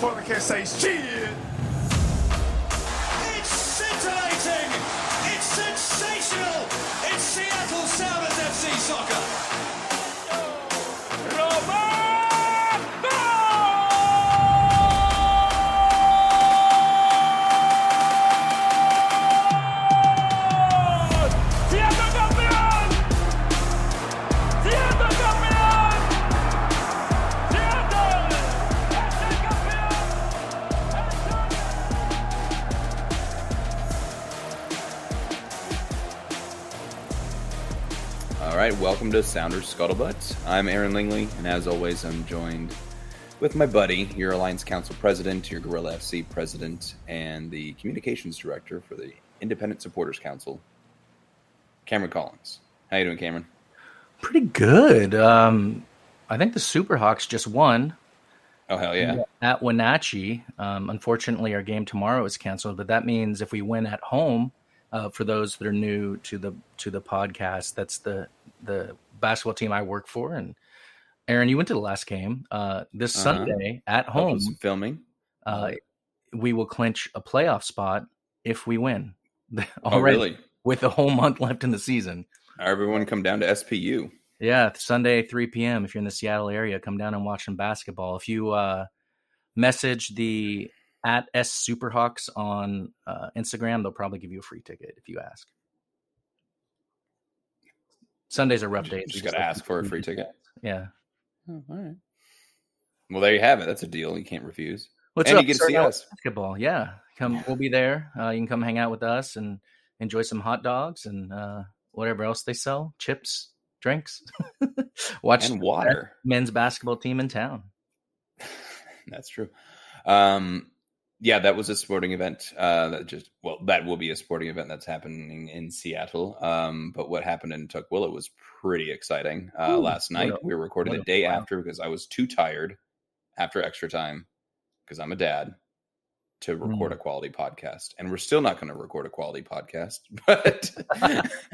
Portland can't say shit. It's scintillating! It's sensational! It's Seattle Sounders FC soccer! Welcome to Sounders Scuttlebutt. I'm Aaron Lingley, and as always, I'm joined with my buddy, your Alliance Council President, your Gorilla FC President, and the Communications Director for the Independent Supporters Council, Cameron Collins. How you doing, Cameron? Pretty good. Um, I think the Superhawks just won Oh hell yeah! at Wenatchee. Um, unfortunately, our game tomorrow is canceled, but that means if we win at home, uh, for those that are new to the to the podcast, that's the the basketball team I work for. And Aaron, you went to the last game. Uh, this Uh-huh. Sunday at home, filming. uh, we will clinch a playoff spot if we win. Oh Already, really? with a whole month left in the season. Everyone come down to SPU. Yeah, Sunday, 3 p.m. If you're in the Seattle area, come down and watch some basketball. If you uh, message the at S Superhawks on uh, Instagram, they'll probably give you a free ticket if you ask. Sundays are rough days. You just got to ask for a free ticket. Yeah. Oh, all right. Well, there you have it. That's a deal you can't refuse. What's and up? you get to see us. Basketball. Yeah. Come. We'll be there. Uh, you can come hang out with us and enjoy some hot dogs and uh, whatever else they sell, chips, drinks. Watch And water. men's basketball team in town. That's true. Um, yeah, that was a sporting event. Uh, that just well, that will be a sporting event that's happening in Seattle. Um, but what happened in Tukwila was pretty exciting. Uh, Ooh, last night a- we were recording the a- day wow. after because I was too tired after extra time because I'm a dad to record Mm. a quality podcast, and we're still not going to record a quality podcast, but.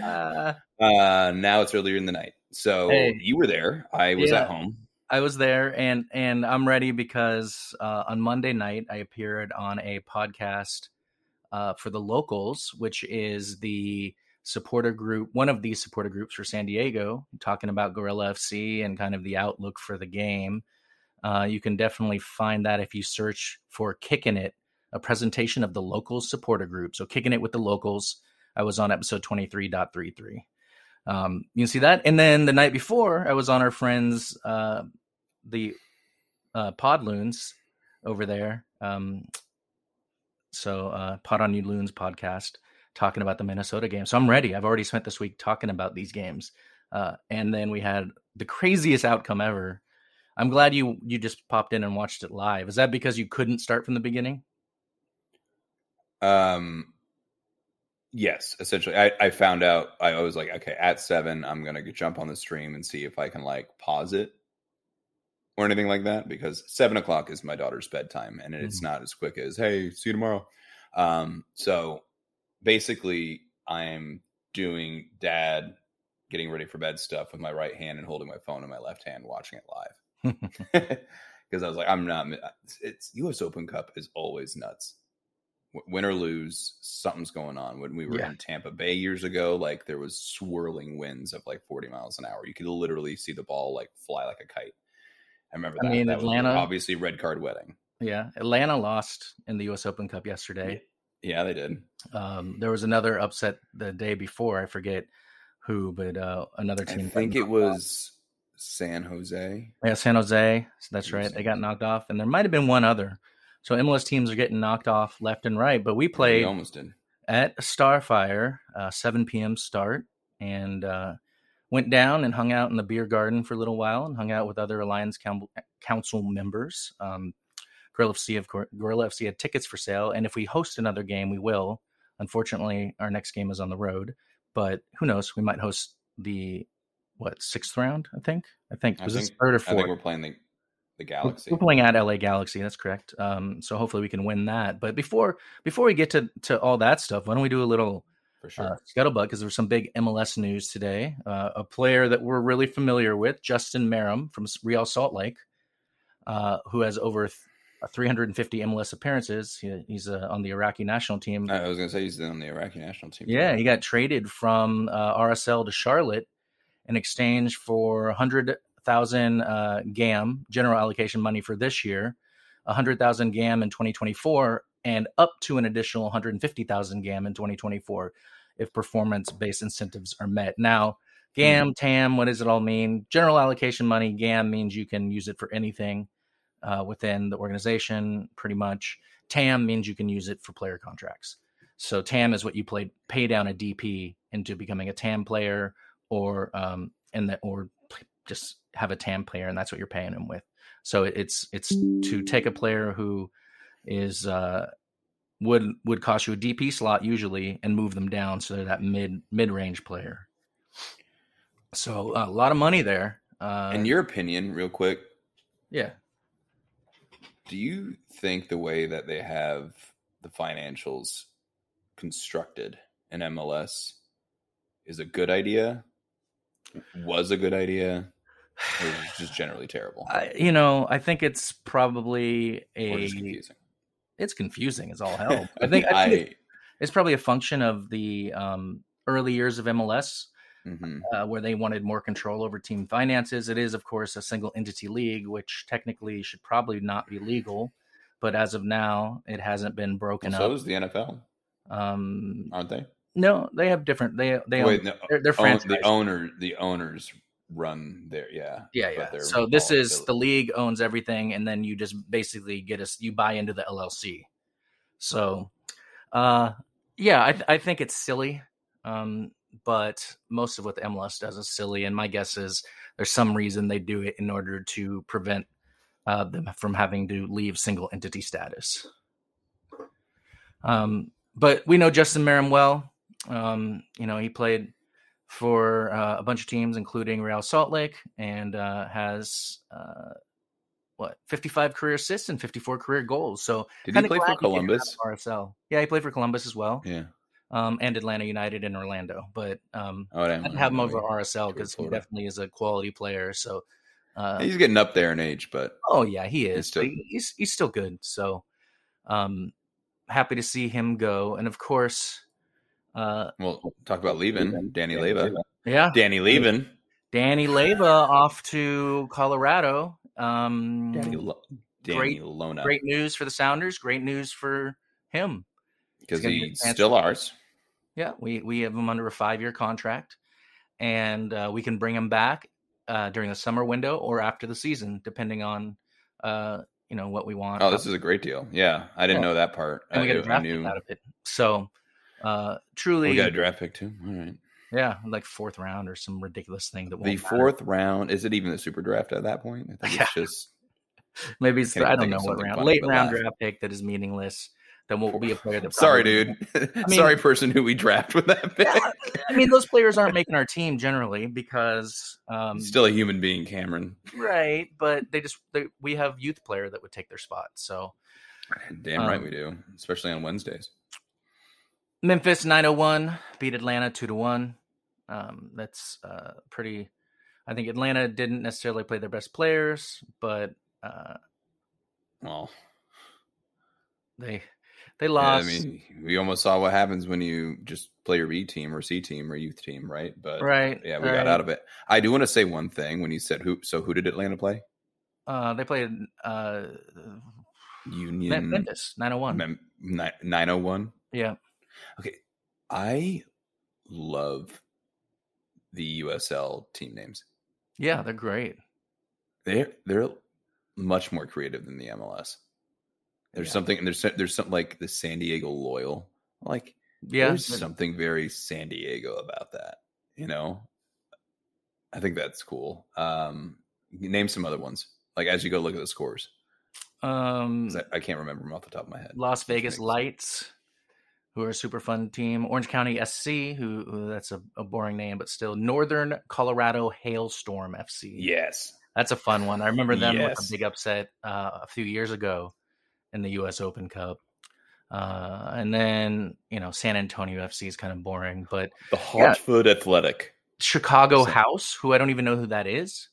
Uh, Uh, now it's earlier in the night. So Hey. you were there. I was Yeah. at home. I was there and and I'm ready because uh, on Monday night I appeared on a podcast uh, for the locals, which is the supporter group, one of these supporter groups for San Diego, talking about Gorilla FC and kind of the outlook for the game. Uh, you can definitely find that if you search for "Kicking It," a presentation of the locals supporter group. So "Kicking It with the Locals." I was on episode twenty three point three three. Um, you can see that, and then the night before, I was on our friends, uh, the uh, Podloons over there. Um, so uh, Pod on You Loons podcast talking about the Minnesota game. So I'm ready. I've already spent this week talking about these games, uh, and then we had the craziest outcome ever. I'm glad you you just popped in and watched it live. Is that because you couldn't start from the beginning? Um, yes, essentially. I, I found out. I was like, okay, at seven, I'm gonna jump on the stream and see if I can like pause it or anything like that because seven o'clock is my daughter's bedtime, and it's not as quick as hey, see you tomorrow. Um, so basically, I'm doing dad getting ready for bed stuff with my right hand and holding my phone in my left hand, watching it live. because I was like, I'm not. It's, it's U.S. Open Cup is always nuts. Win or lose, something's going on. When we were Yeah. in Tampa Bay years ago, like there was swirling winds of like 40 miles an hour. You could literally see the ball like fly like a kite. I remember I mean, That was Atlanta- obviously red card wedding. yeah, Atlanta lost in the U.S. Open Cup yesterday. Yeah, they did. Um, there was another upset the day before. I forget who, but uh, another team. I think it knocked off. was San Jose. Yeah, San Jose. So that's right. They got knocked off, and there might have been one other. So MLS teams are getting knocked off left and right. But we We played almost did. at Starfire, uh, 7 p.m. start, and uh, went down and hung out in the beer garden for a little while, and hung out with other Alliance Coun- Council members. Um, Gorilla FC, of course, Gorilla FC had tickets for sale, and if we host another game, we will. Unfortunately, our next game is on the road, but who knows? We might host the what sixth round? I think. I think I was this third or I fourth? think we're playing the the Galaxy. We're playing at LA Galaxy. That's correct. Um, so hopefully we can win that. But before before we get to to all that stuff, why don't we do a little for sure. uh, scuttlebutt because there was some big MLS news today. Uh, a player that we're really familiar with, Justin Meram from Real Salt Lake, uh, who has over th- 350 MLS appearances. He, he's uh, on the Iraqi national team. I was gonna say he's on the Iraqi national team. Yeah, he got traded from uh, RSL to Charlotte in exchange for 100,000 uh, GAM, general allocation money for this year, a 100,000 GAM in 2024, and up to an additional 150,000 GAM in 2024 if performance based incentives are met. Now, GAM, TAM, what does it all mean? General allocation money, GAM means you can use it for anything uh, within the organization, pretty much. TAM means you can use it for player contracts. So TAM is what you play, pay down a DP into becoming a TAM player, or um, and that, or just have a TAM player, and that's what you're paying him with. So it's it's to take a player who is uh, would would cost you a DP slot usually, and move them down so they're that mid mid range player. So a lot of money there. Uh, In your opinion, real quick, yeah, do you think the way that they have the financials constructed in MLS is a good idea? Was a good idea? It just generally terrible? I, you know, I think it's probably a confusing? it's confusing as all hell. I think I think I, it's probably a function of the um, early years of MLS mhm. uh, where they wanted more control over team finances. It is, of course, a single entity league, which technically should probably not be legal, but as of now, it hasn't been broken so up. is the NFL, Um, aren't they? no, they have different. They they Wait, own, no, they're, they're own- franchise. the owner, the owners run there. yeah, yeah, yeah. So this is affili- the league owns everything, and then you just basically get us. You buy into the LLC. So, uh, yeah, I, th- I think it's silly. Um, but most of what the MLS does is silly, and my guess is there's some reason they do it in order to prevent uh, them from having to leave single entity status. Um, but we know Justin Meram well. Um, you know, he played for uh, a bunch of teams, including Real Salt Lake, and uh, has uh, what 55 career assists and 54 career goals. So Did he play for he figured out Columbus? RSL. Yeah, he played for Columbus as well, Yeah. um, and Atlanta United in Orlando. But um, Oh. I have him over know. RSL because he definitely is a quality player. So, uh, He's getting up there in age, but oh yeah, he is. He's still- he's he's still good. So, um, happy to see him go. And of course, uh, well, talk about leaving. Danny Leyva. yeah, Danny leaving. Danny Leyva off to Colorado. Um, Danny, Lo- Danny great- Lona. great news for the Sounders. Great news for him. Because He's gonna get he's a chance still ours. Yeah, we we have him under a five year contract, and uh, we can bring him back uh, during the summer window or after the season, depending on uh, you know what we want. Oh, this is a great deal. Yeah. I didn't Yeah. know that part. and we I, got a I draft pick knew out of it. So uh, truly, we got a draft pick too. All right. yeah, like fourth round or some ridiculous thing that The matter. fourth round, is it even the super draft at that point? I think it's just maybe it's I don't know what round late round draft pick that is meaningless. Then That won't be a player that. sorry, dude. mean- sorry, person who we draft with that pick. I mean, those players aren't making our team generally because um, still a human being, Cameron. right, but they just they, we have youth player that would take their spot. So Damn right Um, we do, especially on Wednesdays. Memphis 901 beat Atlanta 2 to 1. Um, that's uh, pretty I think Atlanta didn't necessarily play their best players, but uh, Well, they they yeah, lost. I mean, we almost saw what happens when you just play your B team or C team or youth team, right? But right. yeah, we right. got out of it. I do want to say one thing when you said who. So who did Atlanta play? Uh, they played uh, Union Memphis nine hundred one. Mem- nine hundred one. yeah. Okay, I love the USL team names. Yeah, they're great. They're they're much more creative than the MLS. There's Yeah. something there's there's something like the San Diego Loyal. Like Yeah. there's something very San Diego about that. You know, I think that's cool. Um, name some other ones. Like as you go look at the scores, Um I, I can't remember them off the top of my head. Las Vegas. Lights, who are a super fun team. Orange County SC, who, who that's a, a boring name, but still. Northern Colorado Hailstorm FC. Yes, That's a fun one. I remember them with a big upset uh, a few years ago in the U.S. Open Cup. Uh, and then, you know, San Antonio FC is kind of boring, but the Hartford Athletic. Chicago So- House, who I don't even know who that is.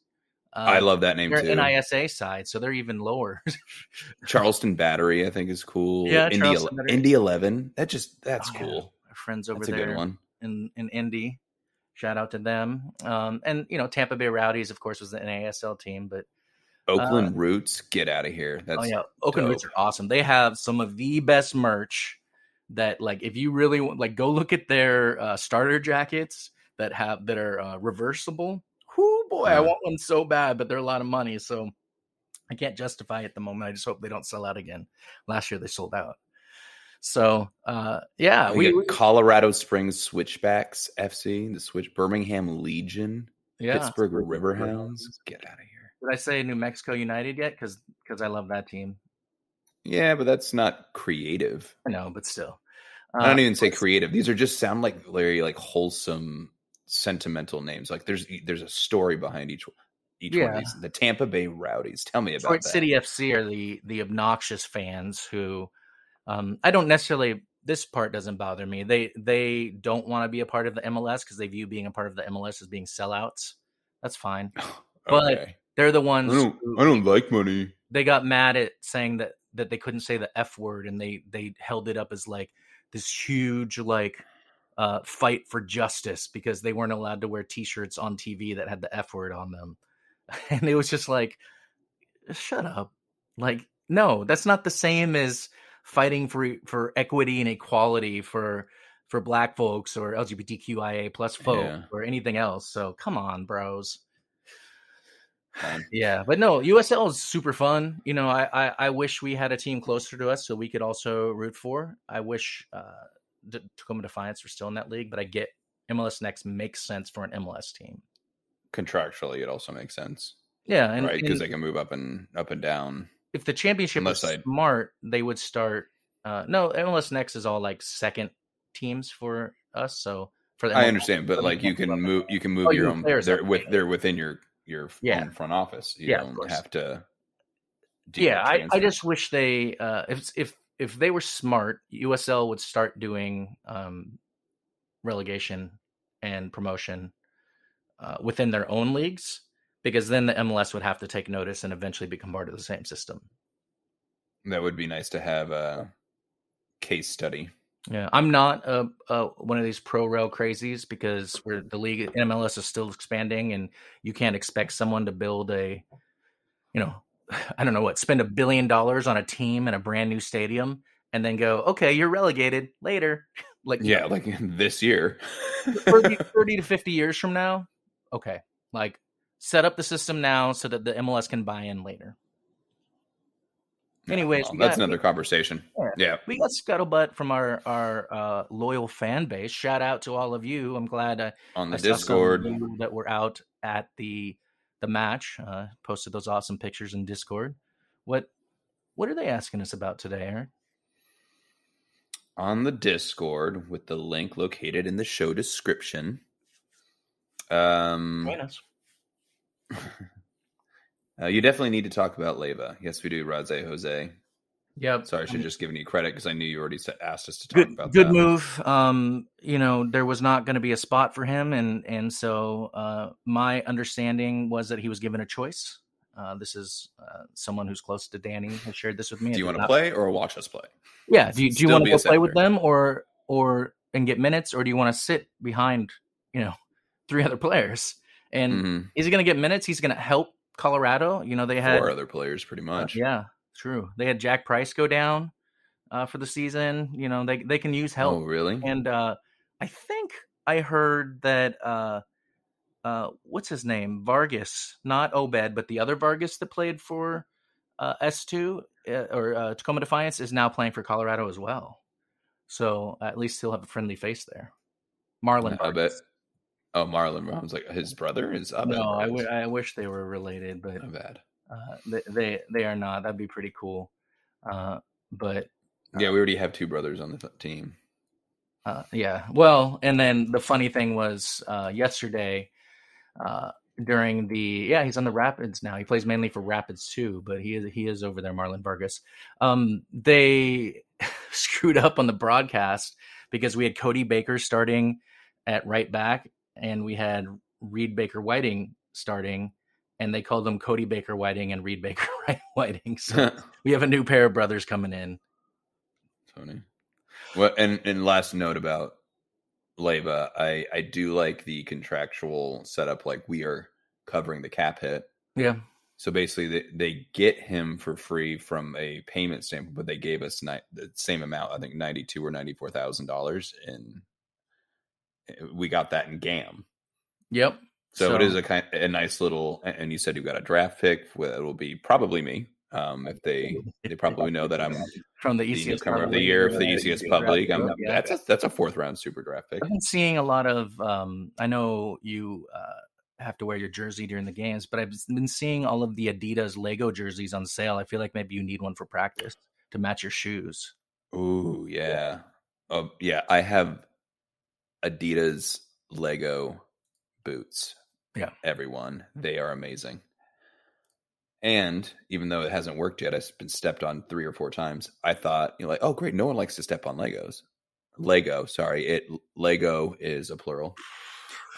I Uh, love that name too. NISA side, so they're even lower. Charleston Battery, I think, is cool. Yeah, Indy, Indy Eleven. That just that's Oh, yeah. cool. Our friends over That's a there good one. in in Indy. Shout out to them. Um, and you know, Tampa Bay Rowdies, of course, was the NASL team, but Oakland Roots, get out of here. That's oh yeah, Oakland Roots are awesome. They have some of the best merch. That like, if you really want, like, go look at their uh, starter jackets that have that are uh, reversible. Whoo boy, I want one so bad, but they're a lot of money, so I can't justify it at the moment. I just hope they don't sell out again. Last year they sold out. So uh, yeah, we, we, Colorado Springs Switchbacks FC, the Switch Birmingham Legion, yeah. Pittsburgh Riverhounds. Get out of here. Did I say New Mexico United yet? Because because I love that team. Yeah, but that's not creative. I know, but still, I don't Uh, even say creative. These are just sound like very like wholesome, sentimental names. Like there's there's a story behind each each one of these. The Tampa Bay Rowdies. Tell me about Detroit that. City FC are the the obnoxious fans who um, I don't necessarily. This part doesn't bother me. They they don't want to be a part of the MLS because they view being a part of the MLS as being sellouts. That's fine. but- They're the I ones don't, who, I don't like money. they got mad at saying that that they couldn't say the f word and they they held it up as like this huge like uh fight for justice because they weren't allowed to wear t-shirts on TV that had the f word on them and it was just like shut up like no that's not the same as fighting for for equity and equality for for black folks or lgbtqia plus folk Yeah. or anything else so come on bros yeah, but no, USL is super fun. You know, I, I I wish we had a team closer to us so we could also root for. I wish uh D- Tacoma Defiance were still in that league, but I get MLS Next makes sense for an MLS team. Contractually, it also makes sense, Yeah, and, right? Because they can move up and up and down. if the championship was Unless I- smart, they would start. Uh, no, MLS Next is all like second teams for us. So for the I understand, but like you can move, you can move Oh, your own. They're with they're within your your Yeah. own front office. You Yeah, don't have to. yeah I, I just wish they uh if if if they were smart usl would start doing um relegation and promotion uh, within their own leagues because then the mls would have to take notice and eventually become part of the same system. That would be nice to have a case study. yeah i'm not a, a one of these pro rail crazies because we're the league mls is still expanding and you can't expect someone to build a you know i don't know what spend a billion dollars on a team and a brand new stadium and then go okay you're relegated later like Yeah, like this year. 30, 30 to 50 years from now okay like set up the system now so that the mls can buy in later anyways, well, that's got- another conversation. Yeah. Yeah, we got scuttlebutt from our our uh, loyal fan base shout out to all of you i'm glad uh, on the I saw some of Discord. that were out at the the match. Uh, posted those awesome pictures in Discord. What what are they asking us about today, Aaron? on the Discord with the link located in the show description. Um, Join us. uh, you definitely need to talk about Leyva. Yes, we do, Radze Jose. Yep. Sorry, I should have just given you credit because I knew you already asked us to talk good about good that. move. Um, you know, there was not going to be a spot for him, and and so uh, my understanding was that he was given a choice. Uh, this is uh, someone who's close to Danny has shared this with me. Do you want to play or watch us play? Yeah. Do you, do you want to go play with them or or and get minutes, or do you want to sit behind you know three other players? And Mhm. is he going to get minutes? He's going to help Colorado. You know they had Four other players, pretty uh, much. yeah, true. They had Jack Price go down uh, for the season. You know they they can use help. Oh, really? And uh, I think I heard that uh, uh, what's his name Vargas, not Obed, but the other Vargas that played for uh, S two uh, or uh, Tacoma Defiance is now playing for Colorado as well. So at least he'll have a friendly face there. Marlon I bet. Oh, Marlon Brown's like his brother is. Obed No, I, Vargas. wish they were related, but Not bad. Uh, they, they are not. That'd be pretty cool. Uh, but Yeah, we already have two brothers on the team. Uh, yeah. Well, and then the funny thing was uh, yesterday uh, during the yeah he's on the Rapids now. He plays mainly for Rapids too, but he is he is over there. Marlon Vargas. Um, they screwed up on the broadcast because we had Cody Baker starting at right back, and we had Reed Baker Whiting starting, and they called them Cody Baker Whiting and Reed Baker Whiting. So we have a new pair of brothers coming in. Tony. Well, and and last note about Leyva, I I do like the contractual setup. Like we are covering the cap hit. Yeah, So basically, they, they get him for free from a payment standpoint, but they gave us ni- the same amount. I think ninety two or ninety four thousand dollars, and eh, we got that in GAM. yep. So, it is a kind a nice little. and- you said you've got a draft pick. Well, It'll be probably me. Um, if they they probably know that I'm from the ECS newcomer of the year for the ECS Pub draft I'm, yeah. That's a that's a fourth round super draft pick. I've been seeing a lot of. Um, I know you uh, have to wear your jersey during the games, but I've been seeing all of the Adidas Lego jerseys on sale. I feel like maybe you need one for practice to match your shoes. Ooh, yeah. Oh, yeah. I have Adidas Lego boots. Yeah. Everyone. They are amazing. And even though it hasn't worked yet, I've been stepped on three or four times. I thought, you know, like, oh, great. No one likes to step on Legos. Lego, sorry. It Lego is a plural.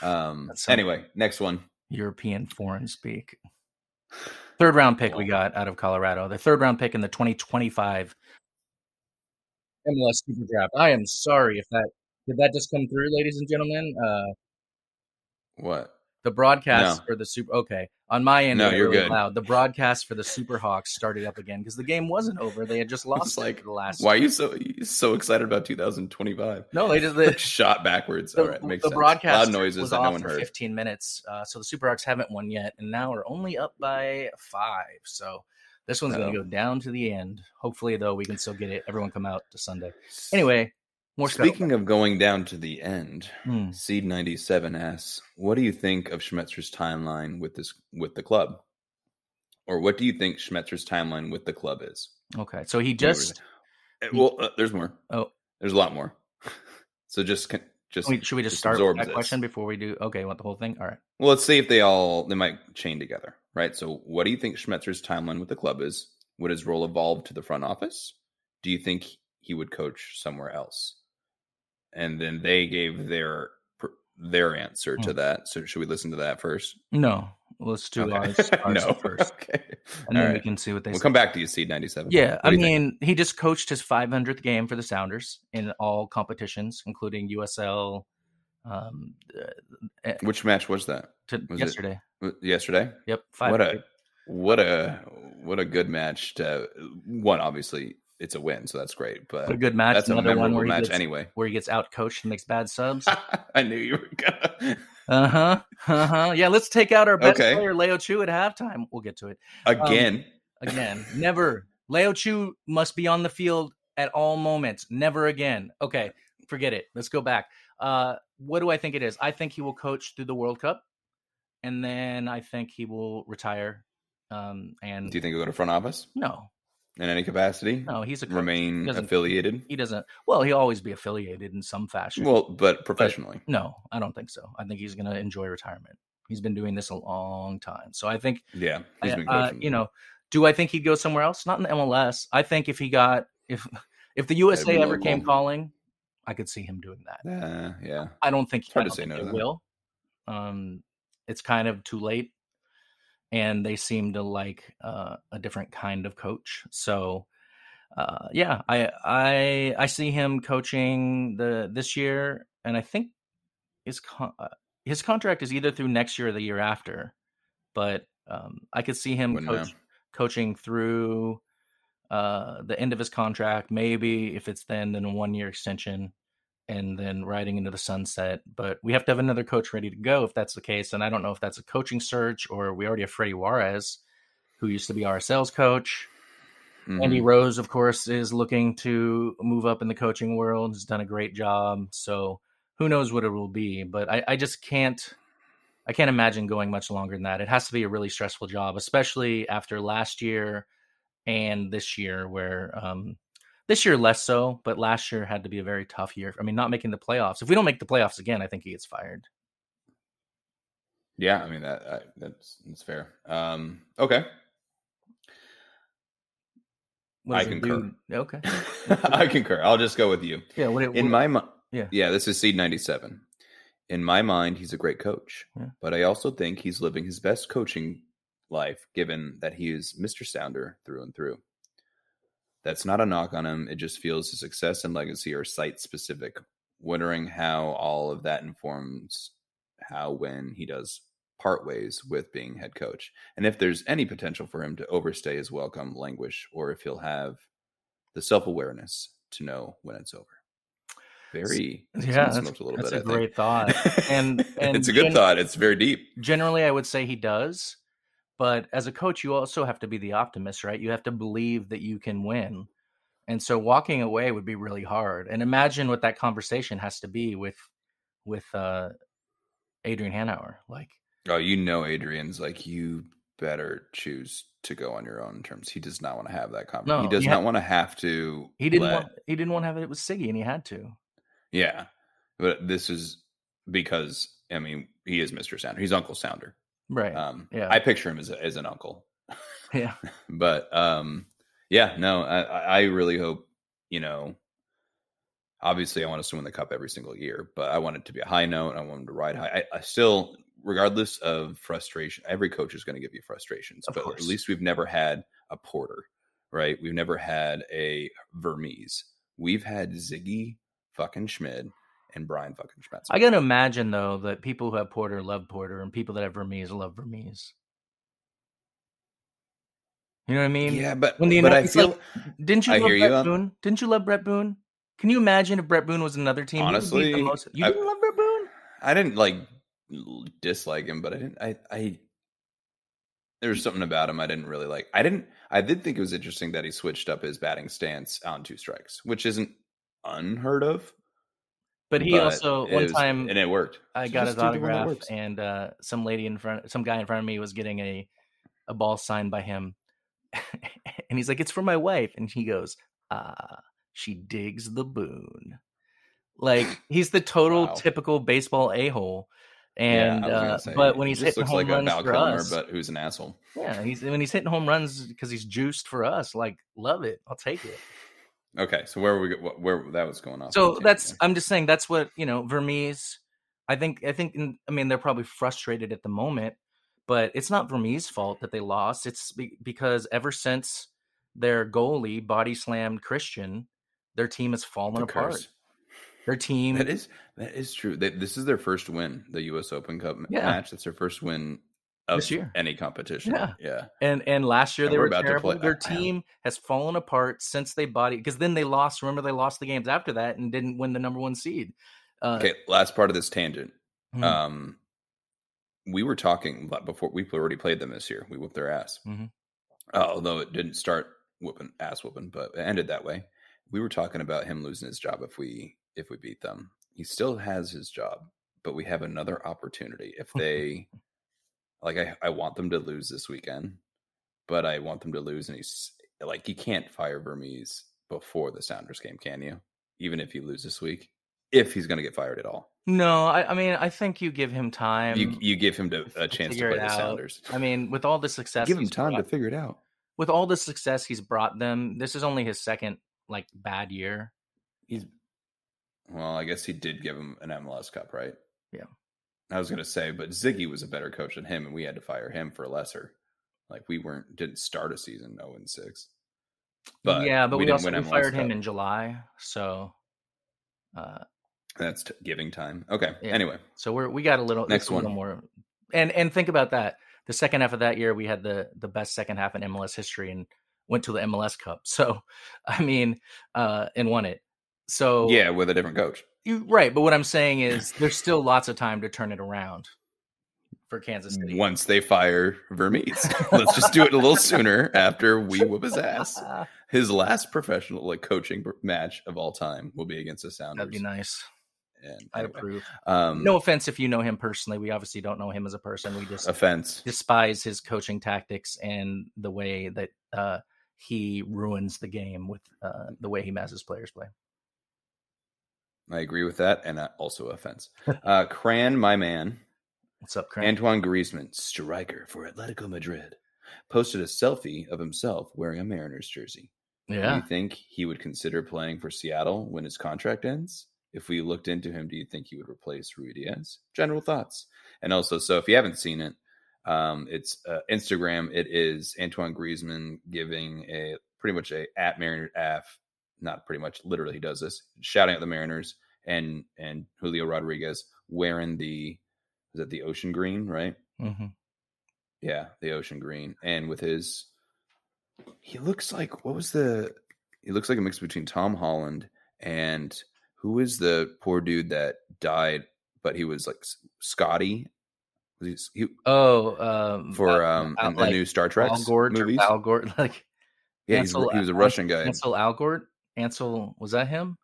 Um, anyway, next one. European foreign speak. Third round pick we got out of Colorado. The third round pick in the 2025 MLS Super Draft. I am sorry if that did that just come through, ladies and gentlemen. Uh, What? The broadcast No. for the Super. Okay, on my end, No, you're really good. Loud. The broadcast for the Super Hawks started up again because the game wasn't over. They had just lost like, the last. why are you so you so excited about 2025? No, they just Shot backwards. the, All right, makes the sense. broadcast Loud noises was that no off one for heard. 15 minutes. Uh, so the Super Hawks haven't won yet, and now we're only up by five. So this one's going to go down to the end. Hopefully, though, we can still get it. Everyone come out to Sunday. Anyway, more Speaking of going down to the end, Hmm. Seed ninety seven asks, "What do you think of Schmetzer's timeline with this with the club, or what do you think Schmetzer's timeline with the club is?" Okay, so he just. Uh, well, uh, there's more. Oh. there's a lot more. so just just Wait, should we just just start with that this. question before we do? Okay, want the whole thing? All right. Well, let's see if they all they might chain together, right? So, what do you think Schmetzer's timeline with the club is? Would his role evolve to the front office? Do you think he would coach somewhere else? And then they gave their their answer to Hmm. that. So, should we listen to that first? No, let's do Okay. ours, ours no, first, Okay, and All then we can see what they. We'll say. come back to you, Seed ninety seven. Yeah, I mean, he just coached his 500th game for the Sounders in all competitions, including USL. Um, uh, which match was that? to Was yesterday. W- Yesterday. Yep, What a what a what a good match to one. Obviously, it's a win, so that's great. But What a good match. that's a Another one memorable where he match gets, anyway. where he gets out coached and makes bad subs. I knew you were gonna. Uh huh. Uh huh. Yeah, let's take out our best Okay. player, Léo Chú, at halftime. We'll get to it Again, again. Never. Léo Chú must be on the field at all moments. Never again. Okay, forget it. Let's go back. Uh, what do I think it is? I think he will coach through the World Cup, and then I think he will retire. Um, and do you think he'll go to front office no, in any capacity? no, he's a coach. Remain He affiliated? He doesn't. Well, he'll always be affiliated in some fashion. Well, but professionally. no, I don't think so. I think he's going to enjoy retirement. He's been doing this a long time, so I think yeah, he's been uh, you know, do I think he'd go somewhere else? Not in the MLS. I think if he got if if the USA ever came calling, I could see him doing that. Uh, yeah, I don't think hard I to say no to will. Um, it's kind of too late, and they seem to like uh, a different kind of coach. So, uh, yeah, I I I see him coaching the this year, and I think his con- uh, his contract is either through next year or the year after. But um, I could see him coach, coaching through uh, the end of his contract. Maybe if it's then, then a one year extension and then riding into the sunset. But we have to have another coach ready to go if that's the case. And I don't know if that's a coaching search or we already have Freddy Juarez, who used to be our sales coach. Andy Mhm. Rose, of course, is looking to move up in the coaching world. Has done a great job. So who knows what it will be? But I, I just can't. I can't imagine going much longer than that. It has to be a really stressful job, especially after last year and this year, where um, this year less so, but last year had to be a very tough year. I mean, not making the playoffs. If we don't make the playoffs again, I think he gets fired. Yeah, I mean that I, that's that's fair. Um, okay, What I concur. Okay. I concur. I'll just go with you. Yeah. What, it, In my mind, Yeah. yeah, this is seed ninety seven. In my mind, he's a great coach, Yeah. but I also think he's living his best coaching life, given that he is Mr. Sounder through and through. That's not a knock on him. It just feels his success and legacy are site specific. Wondering how all of that informs how when he does part ways with being head coach, and if there's any potential for him to overstay his welcome, languish, or if he'll have the self awareness to know when it's over. Very Yeah, that's, a little that's bit. a I think. great thought. And and it's a good gen- thought. It's very deep. Generally, I would say he does, but as a coach, you also have to be the optimist, right? You have to believe that you can win, and so walking away would be really hard. And imagine what that conversation has to be with with uh, Adrian Hanauer. Like, Oh, you know, Adrian's like you better choose to go on your own terms. He does not want to have that conversation. No, he does you not want to have to. he didn't let- want he didn't want to have it with Sigi, and he had to. Yeah, but this is because I mean he is Mister Sounder. He's Uncle Sounder. Right. Um, Yeah. I picture him as a, as an uncle. yeah. but um yeah no I, I really hope you know obviously i want us to win the cup every single year but i want it to be a high note i want them to ride high i, I still regardless of frustration every coach is going to give you frustrations Of but course. at least we've never had a porter right we've never had a vermes we've had sigi fucking schmid and brian fucking schmetzer I gotta imagine though that people who have Porter love Porter, and people that have Vermes love Vermes. You know what I mean? yeah but when the but i feel like, didn't you I love hear you Bret Boone? Didn't you love Bret Boone? Can you imagine if Bret Boone was another team? Who would the Honestly, most- you I- didn't love Bret Boone. I didn't like dislike him, but I didn't. I I there was something about him I didn't really like. I didn't. I did think it was interesting that he switched up his batting stance on two strikes, which isn't unheard of. But he but also one was- time and it worked. I So got just his do the autograph, and uh, some lady in front, some guy in front of me was getting a a ball signed by him, and he's like, "It's for my wife," and he goes, "Ah, she digs the boon." Like he's the total Wow. typical baseball a hole, and I uh, say, but when he's just hitting looks home like runs Val for Kilmer, us, but who's an asshole. yeah, he's when he's hitting home runs because he's juiced for us. Like, love it, I'll take it. Okay, so where were we? Where that was going on? So that's I'm just saying that's what you know Vermes. I think I think in- I mean they're probably frustrated at the moment, but it's not Vermes' fault that they lost. It's be- because ever since their goalie body slammed Christian, their team has fallen. The apart. curse. Their team, That is that is true. They, this is their first win, the U.S. Open Cup Yeah. match. That's their first win of This year. any competition. Yeah. yeah. and and last year And they we're were about to terrible. play- Their team has fallen apart since they bought it because then they lost. Remember they lost the games after that and didn't win the number one seed. Uh, Okay, last part of this tangent. mhm. Um, we were talking about before we already played them this year. We whooped their ass. Mhm. Uh, although it didn't start whooping ass whooping, but it ended that way. We were talking about him losing his job if we if we beat them. He still has his job, but we have another opportunity. If they like, I I want them to lose this weekend, but I want them to lose, and he's like, you can't fire Vermes before the Sounders game, can you? Even if you lose this week, if he's going to get fired at all. no, I, I mean I think you give him time. you you give him to, a chance to figure play the out. Sounders. I mean, with all the success, give him time to figure it out. with all the success he's brought them. This is only his second like bad year. He's well, I guess he did give him an MLS Cup, right? Yeah. I was gonna say, but Sigi was a better coach than him, and we had to fire him for lesser. Like we weren't didn't start a season zero and six. But yeah, but we, didn't also we fired him Cup. in July, so uh, That's t- giving time. Okay. Yeah. Anyway, so we're we got a little Next a little one. more. And and think about that. The second half of that year, we had the the best second half in MLS history and went to the MLS Cup. So, I mean, uh, and won it. So yeah, with a different coach. You, right. But what I'm saying is, there's still lots of time to turn it around for Kansas City. Once they fire Vermes, let's just do it a little sooner after we whoop his ass. His last professional like coaching match of all time will be against the Sounders. That'd be nice. And I anyway, approve. um, No offense if you know him personally. We obviously don't know him as a person. We just offense. despise his coaching tactics and the way that uh, he ruins the game with uh, the way he has his players play. I agree with that, and also offense. Uh, Cran, my man, What's up, Cran? Antoine Griezmann, striker for Atletico Madrid, posted a selfie of himself wearing a Mariners jersey. Yeah. Do you think he would consider playing for Seattle when his contract ends? If we looked into him, do you think he would replace Ruidíaz? General thoughts. And also, so if you haven't seen it, Um, it's uh, Instagram. It is Antoine Griezmann giving a pretty much a at Mariner af, not pretty much, literally he does this, shouting at the Mariners and and Julio Rodriguez wearing the is it the ocean green, right? hmm Yeah, the ocean green, and with his, he looks like what was the? He looks like a mix between Tom Holland and who is the poor dude that died, but he was like Scotty. Was he, he Oh, um, for uh, um uh, in the like new Star Trek movies? Elgort, like yeah, Ansel- he was a Russian guy. Ansel Elgort. Ansel was that him?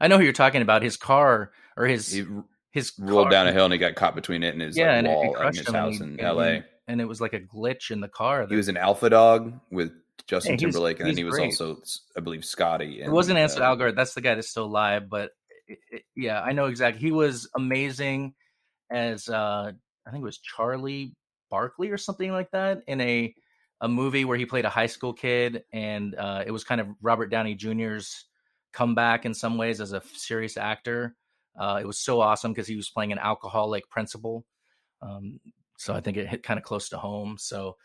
I know who you're talking about. His car or his He his rolled car- down a hill and he got caught between it and his yeah, like, and it- it wall in crushed his him and he- in and L.A. he- and it was like a glitch in the car. He was an alpha dog with Justin Yeah, Timberlake, and then he was great. also, I believe, Scotty. It wasn't Ansel uh. That's the guy that's still alive. But it, it- yeah, I know exactly. He was amazing as uh, I think it was Charlie Barkley or something like that in a a movie where he played a high school kid, and uh, it was kind of Robert Downey Jr.'s comeback in some ways as a serious actor. Uh, it was so awesome because he was playing an alcoholic principal. Um, so I think it hit kind of close to home. So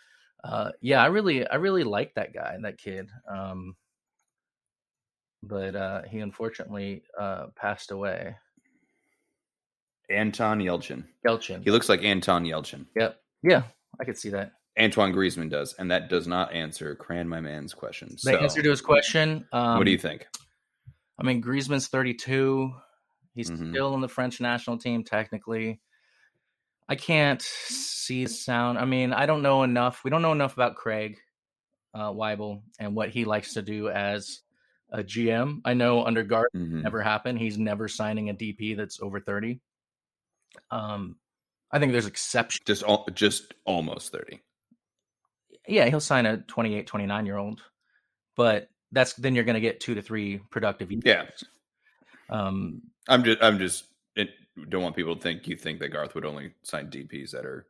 uh, yeah, I really, I really like that guy, that kid. Um, but uh, he unfortunately uh, passed away. Anton Yelchin. Yelchin. He looks like Anton Yelchin. Yep. Yeah, I could see that. Antoine Griezmann does, and that does not answer Cran my man's question. The answer to his question. Um, what do you think? I mean, Griezmann's 32. He's Mhm. still in the French national team, technically. I can't see sound. I mean, I don't know enough. We don't know enough about Craig uh, Waibel and what he likes to do as a GM. I know under Garth Mhm. never happened. He's never signing a DP that's over 30. Um, I think there's exceptions. Just, al- just almost thirty. Yeah, he'll sign a 28, 29 year old, but that's then you're going to get two to three productive years. Yeah. Um, I'm just, I'm just, it, don't want people to think you think that Garth would only sign DPS that are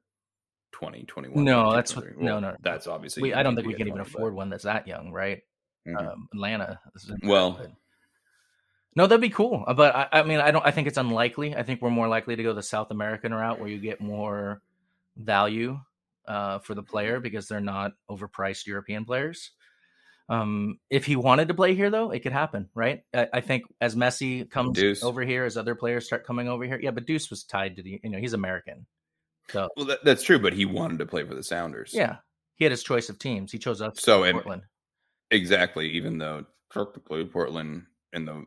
20, 21. No, 22, that's what- 23. no, no. That's obviously. we, I don't think we can even 20, but- afford one that's that young, right? Mhm. Um, Atlanta. is Well- but- no, that'd be cool. Uh, But I, I mean, I don't. I think it's unlikely. I think we're more likely to go the South American route, where you get more value uh, for the player because they're not overpriced European players. Um, if he wanted to play here, though, it could happen, right? I, I think as Messi comes Deuce. over here, as other players start coming over here, yeah. But Deuce was tied to the, you know, he's American, so Well, that, that's true, but he wanted to play for the Sounders. yeah, he had his choice of teams. He chose us. So, and- Portland. Exactly. Even though technically Portland in the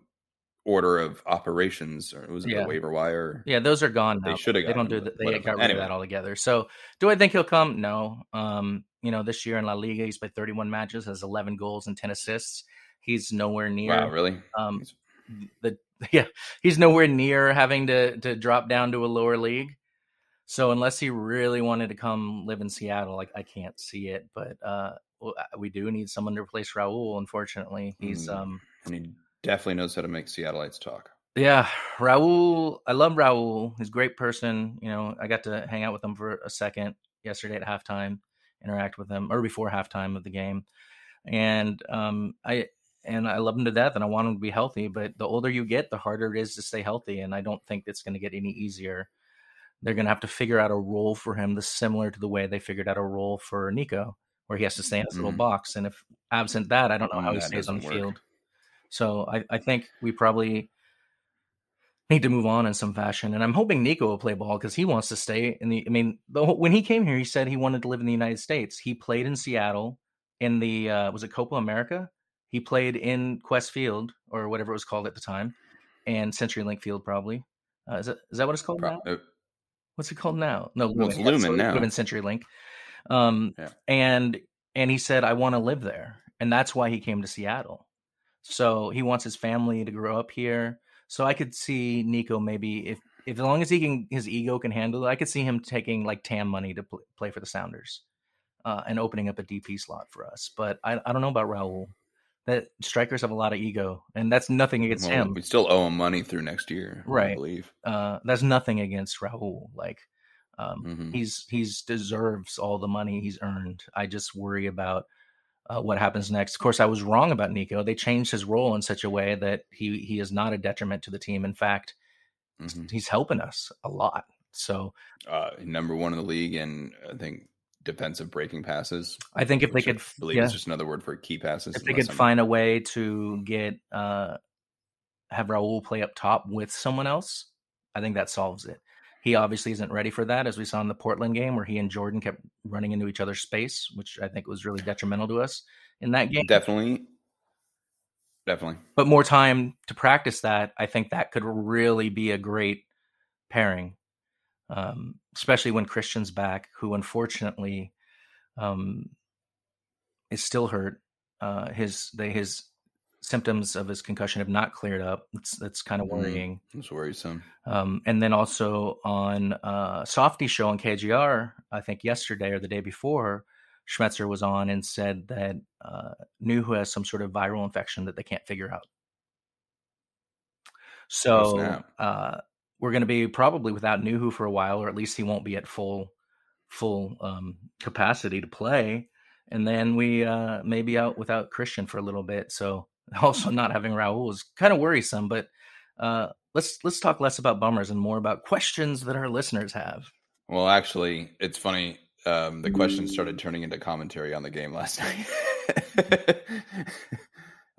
order of operations, or was it Yeah. the waiver wire? Yeah, those are gone They should have They don't do that. They got rid Anyway. of that altogether. So, do I think he'll come? No. Um, you know, this year in La Liga, he's played 31 matches, has 11 goals and 10 assists. He's nowhere near. Wow, really? Um, the yeah, he's nowhere near having to to drop down to a lower league. So unless he really wanted to come live in Seattle, like I can't see it. But uh, we do need someone to replace Raul. Unfortunately, he's Hmm. um And he definitely knows how to make Seattleites talk. yeah, Raul. I love Raul. He's a great person. You know, I got to hang out with him for a second yesterday at halftime, interact with him or before halftime of the game, and um, I and I love him to death, and I want him to be healthy. But the older you get, the harder it is to stay healthy, and I don't think it's going to get any easier. They're going to have to figure out a role for him that's similar to the way they figured out a role for Nico, where he has to stay in his little Mhm. box, and if absent that, I don't know how he stays on the work. field. So I, I think we probably need to move on in some fashion. And I'm hoping Nico will play ball because he wants to stay in the. I mean, the, when he came here, he said he wanted to live in the United States. He played in Seattle in the uh, was it Copa America? He played in Qwest Field or whatever it was called at the time, and CenturyLink Field probably. Uh, is that is that what it's called now? Pro- uh, What's it called now? No, Well, it's Lumen so now. Lumen CenturyLink. Um, Yeah. and and he said, I want to live there, and that's why he came to Seattle. So he wants his family to grow up here. So I could see Nico maybe if if as long as he can his ego can handle it, I could see him taking like TAM money to pl- play for the Sounders, uh, and opening up a DP slot for us. But I I don't know about Raul. That strikers have a lot of ego, and that's nothing against well, him We still owe him money through next year, I Right. believe. uh, that's nothing against Raul. Like, um, Mhm. he's he's deserves all the money he's earned. I just worry about uh, what happens next. Of course, I was wrong about Nico. They changed his role in such a way that he he is not a detriment to the team. In fact, Mhm. he's helping us a lot. So Uh, number one in the league, and I think defensive breaking passes. I think if they which I could, believe yeah, is just another word for key passes. if they could I'm- find a way to get uh, have Raul play up top with someone else, I think that solves it. He obviously isn't ready for that, as we saw in the Portland game where he and Jordan kept running into each other's space, which I think was really detrimental to us in that game. definitely, definitely. But more time to practice that, I think that could really be a great pairing, um, especially when Cristian's back, who unfortunately um, is still hurt. Uh, his they, his symptoms of his concussion have not cleared up. That's that's kind of Mhm. worrying. It's worrisome. Um, and then also on uh, Softy show on KJR, I think yesterday or the day before, Schmetzer was on and said that uh, Nouhou has some sort of viral infection that they can't figure out. So uh, we're going to be probably without Nouhou for a while, or at least he won't be at full full um, capacity to play. And then we uh, may be out without Cristian for a little bit. So also not having Raul is kind of worrisome. But uh, let's let's talk less about bummers and more about questions that our listeners have. Well, actually, it's funny. Um, the questions started turning into commentary on the game last night.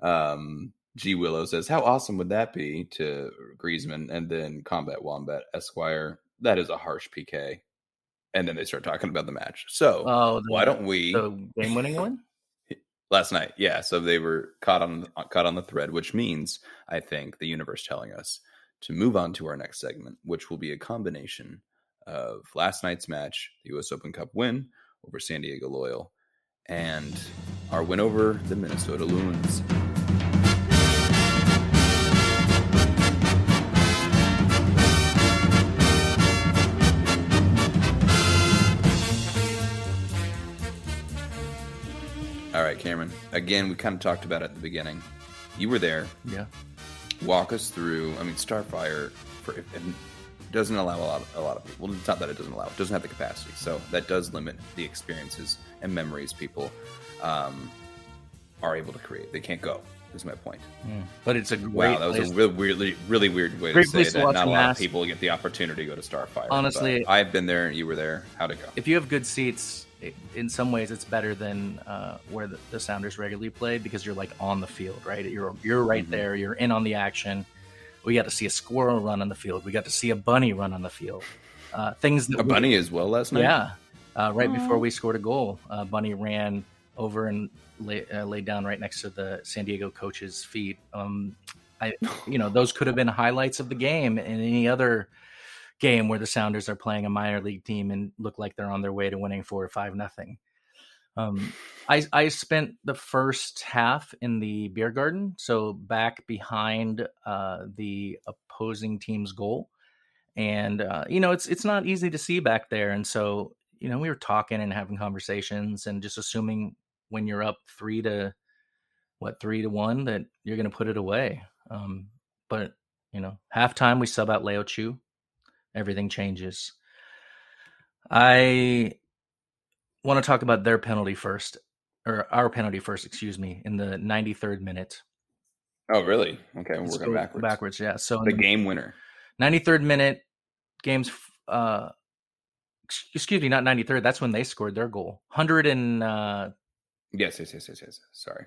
um, G Willow says, "How awesome would that be to Griezmann?" And then Combat Wombat Esquire, "That is a harsh PK." And then they start talking about the match. So Oh, the, why don't we? the game winning one? Last night, yeah. So they were caught on caught on the thread, which means I think the universe telling us to move on to our next segment, which will be a combination of last night's match, the U.S. Open Cup win over San Diego Loyal, and our win over the Minnesota Loons. Cameron. Again, we kind of talked about it at the beginning. You were there. Yeah. Walk us through. I mean, Starfire for it doesn't allow a lot, a lot of people. Well, it's not that it doesn't allow; it doesn't have the capacity. So that does limit the experiences and memories people um, are able to create. They can't go. Is my point. But it's a great Wow, that was place. a real, weirdly, really weird way to say that. Not a a lot mass. of people get the opportunity to go to Starfire. Honestly- I've been there. You were there. How'd it go? if you have good seats, i- in some ways it's better than uh, where the, the Sounders regularly play because you're like on the field, right? You're you're right Mhm. there. You're in on the action. We got to see a squirrel run on the field. We got to see a bunny run on the field. Uh, things that A we- bunny as well last night. Yeah. Uh, right before we scored a goal, uh, Bunny ran over and lay, uh, laid down right next to the San Diego coach's feet. Um, I, you know, those could have been highlights of the game and any other game where the Sounders are playing a minor league team and look like they're on their way to winning four or five nothing. Um, I I spent the first half in the beer garden, so back behind uh, the opposing team's goal, and uh, you know it's it's not easy to see back there, and so you know we were talking and having conversations and just assuming when you're up three to what three to one that you're going to put it away. Um, but you know, halftime we sub out Léo Chú, everything changes. I want to talk about their penalty first, or our penalty first, excuse me, in the 93rd minute. Oh, really? Okay, we're Let's go backwards. Backwards, yeah. So The game winner. 93rd minute, games, uh, excuse me, not 93rd. That's when they scored their goal. 120th Yes, yes, yes, yes, yes. Sorry.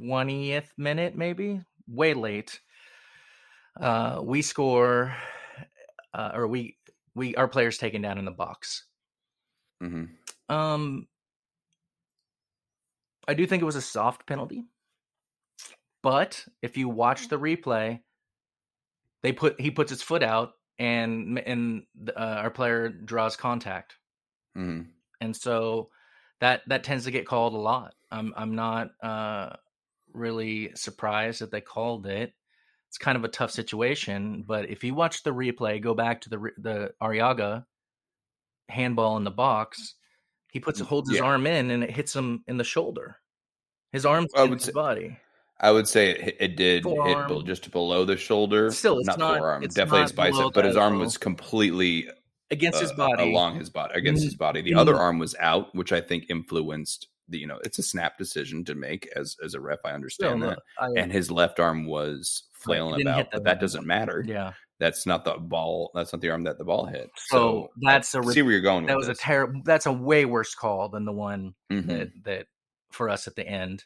20th minute, maybe way late. Uh, we score, uh, or we we our players taken down in the box. hmm Um, I do think it was a soft penalty, but if you watch the replay, they put he puts his foot out and and uh, our player draws contact, hmm and so that that tends to get called a lot. I'm I'm not uh, really surprised that they called it. It's kind of a tough situation, but if you watch the replay, go back to the the Arreaga handball in the box. He puts holds his Yeah. arm in and it hits him in the shoulder. His arm his say- body. I would say it, it did hit Forearm. be- just below the shoulder. Still, it's not, not- forearm. it's Definitely not his bicep, but his arm was completely Against his uh, body. along his body against his body. The Mm. other arm was out, which I think influenced the. You know, it's a snap decision to make as as a ref. I Still, understand that. I- And his left arm was flailing about, but that doesn't matter yeah. That's not the ball. That's not the arm that the ball hit. So, that's a see where you're going. that was a this. terrible. That's a way worse call than the one Mhm. that that for us at the end.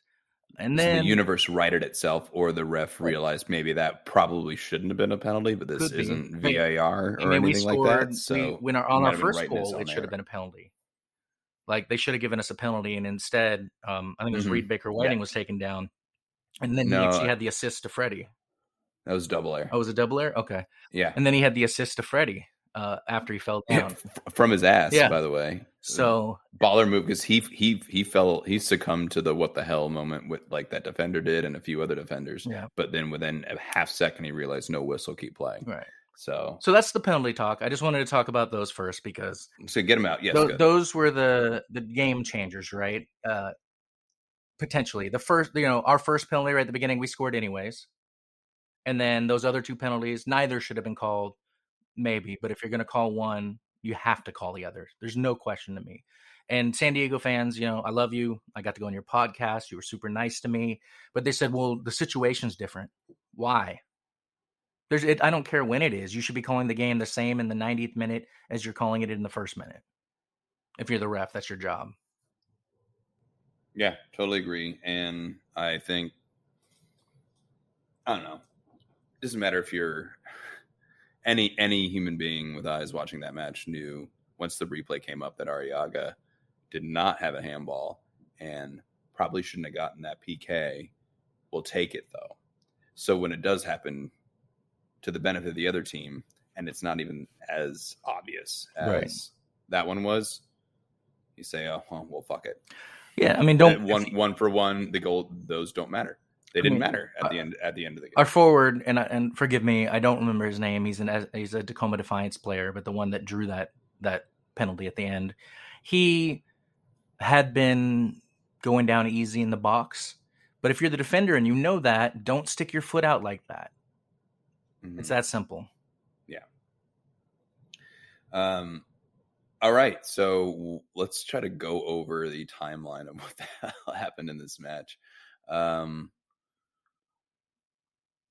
And So then the universe righted itself, or the ref realized maybe that probably shouldn't have been a penalty, but this isn't But- VAR I or mean, we anything scored. like that. So we, when our, on our first goal, it should have been a penalty. Like they should have given us a penalty, and instead, um, I think it was Mhm. Reed Baker Whiting was taken down, and then No, he actually had the assist to Fredy. That was Dobbelaere. Oh, it was a double air? Okay, yeah, and then he had the assist to Fredy uh, after he fell down. From his ass. Yeah. by the way. So baller move because he he he fell he succumbed to the what the hell moment with like that defender did and a few other defenders. yeah, But then within a half second he realized no whistle, keep playing. right. So So that's the penalty talk. I just wanted to talk about those first because so get him out. Yes, Tho- good. those were the the game changers, right? Uh, potentially the first, you know, our first penalty right at the beginning we scored anyways, and then those other two penalties, neither should have been called, maybe. But if you're going to call one, you have to call the other. There's no question to me. And San Diego fans, you know, I love you. I got to go on your podcast. You were super nice to me, but they said, well, the situation's different. Why? There's, it, I don't care when it is. You should be calling the game the same in the 90th minute as you're calling it in the first minute. If you're the ref, that's your job. Yeah, totally agree. And I think I don't know. It doesn't matter if you're any any human being with eyes watching that match knew once the replay came up that Arreaga did not have a handball and probably shouldn't have gotten that PK. We'll take it though. So when it does happen to the benefit of the other team, and it's not even as obvious as Right. that one was, you say, "Oh, well, well fuck it." Yeah, I mean, Uh, don't one one for one. The goal; those don't matter. They didn't mean, matter at uh, the end. At the end of the game. our forward and and forgive me, I don't remember his name. He's an he's a Tacoma Defiance player, but the one that drew that that penalty at the end, he had been going down easy in the box. But if you're the defender and you know that, don't stick your foot out like that. Mhm. It's that simple. Yeah. Um, all right, so let's try to go over the timeline of what the hell happened in this match. Um,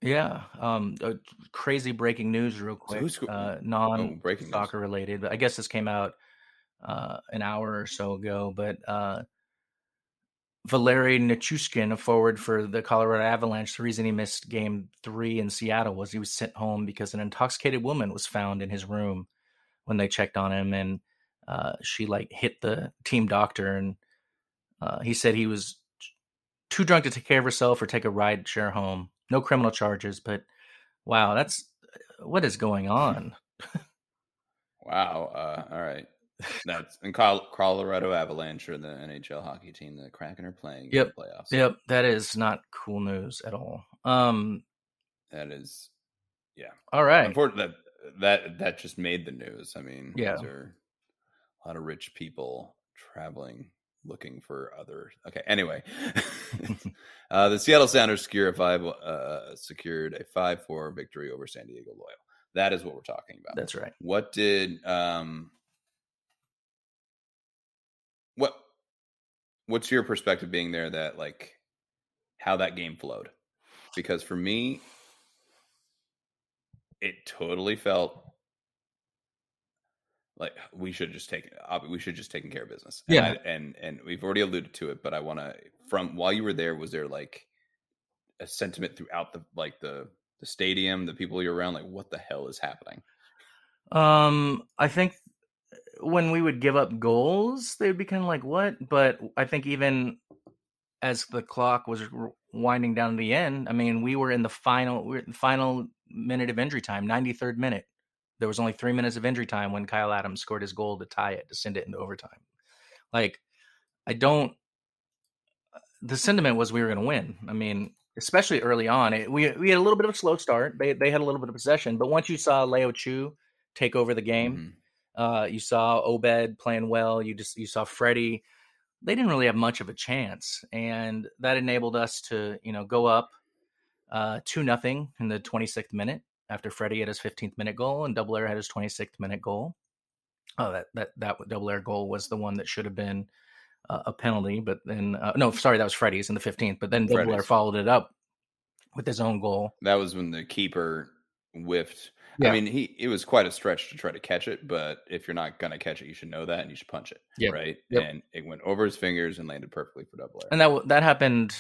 Yeah. Um. uh, crazy breaking news, real quick. go- uh, oh, non soccer related, but I guess this came out uh, an hour or so ago. But uh, Valery Nichushkin, a forward for the Colorado Avalanche, the reason he missed Game Three in Seattle was he was sent home because an intoxicated woman was found in his room when they checked on him, and uh, she like hit the team doctor, and uh, he said he was too drunk to take care of herself or take a ride share home. No criminal charges, but wow, that's what is going on. wow. Uh, all right. That's in Col- Colorado Avalanche or the NHL hockey team. The Kraken are playing Yep. in the playoffs. Yep, that is not cool news at all. Um, that is, yeah. All right. Unfortunately, that that that just made the news. I mean, Yeah. these are a lot of rich people traveling looking for other. Okay, anyway, uh, the Seattle Sounders secure a five uh, secured a five four victory over San Diego Loyal. That is what we're talking about. That's right. What did um what what's your perspective being there that like how that game flowed? Because for me it totally felt like we should just take we should just taken care of business. And Yeah. I, and and we've already alluded to it, but I want to from while you were there was there like a sentiment throughout the like the the stadium, the people you're around like what the hell is happening? Um, I think when we would give up goals, they would be kind of like, "What?" But I think even as the clock was winding down to the end, I mean, we were in the final, we were in the final minute of injury time, 93rd minute. There was only three minutes of injury time when Kyle Adams scored his goal to tie it to send it into overtime. Like, I don't. The sentiment was we were going to win. I mean, especially early on, it, we we had a little bit of a slow start. They they had a little bit of possession, but once you saw Léo Chú take over the game, Mhm. uh, you saw Obed playing well. You just you saw Fredy. They didn't really have much of a chance, and that enabled us to you know go up uh, two nothing in the 26th minute after Fredy had his 15th minute goal and Dobbelaere had his 26th minute goal. Oh, that that that Dobbelaere goal was the one that should have been uh, a penalty, but then uh, no, sorry, that was Fredy's in the 15th. But then Dobbelaere followed it up with his own goal. That was when the keeper whiffed. Yeah. I mean, he it was quite a stretch to try to catch it, but if you're not gonna catch it, you should know that and you should punch it. Yep. Right. Yep. And it went over his fingers and landed perfectly for Dobbelaere. And that that happened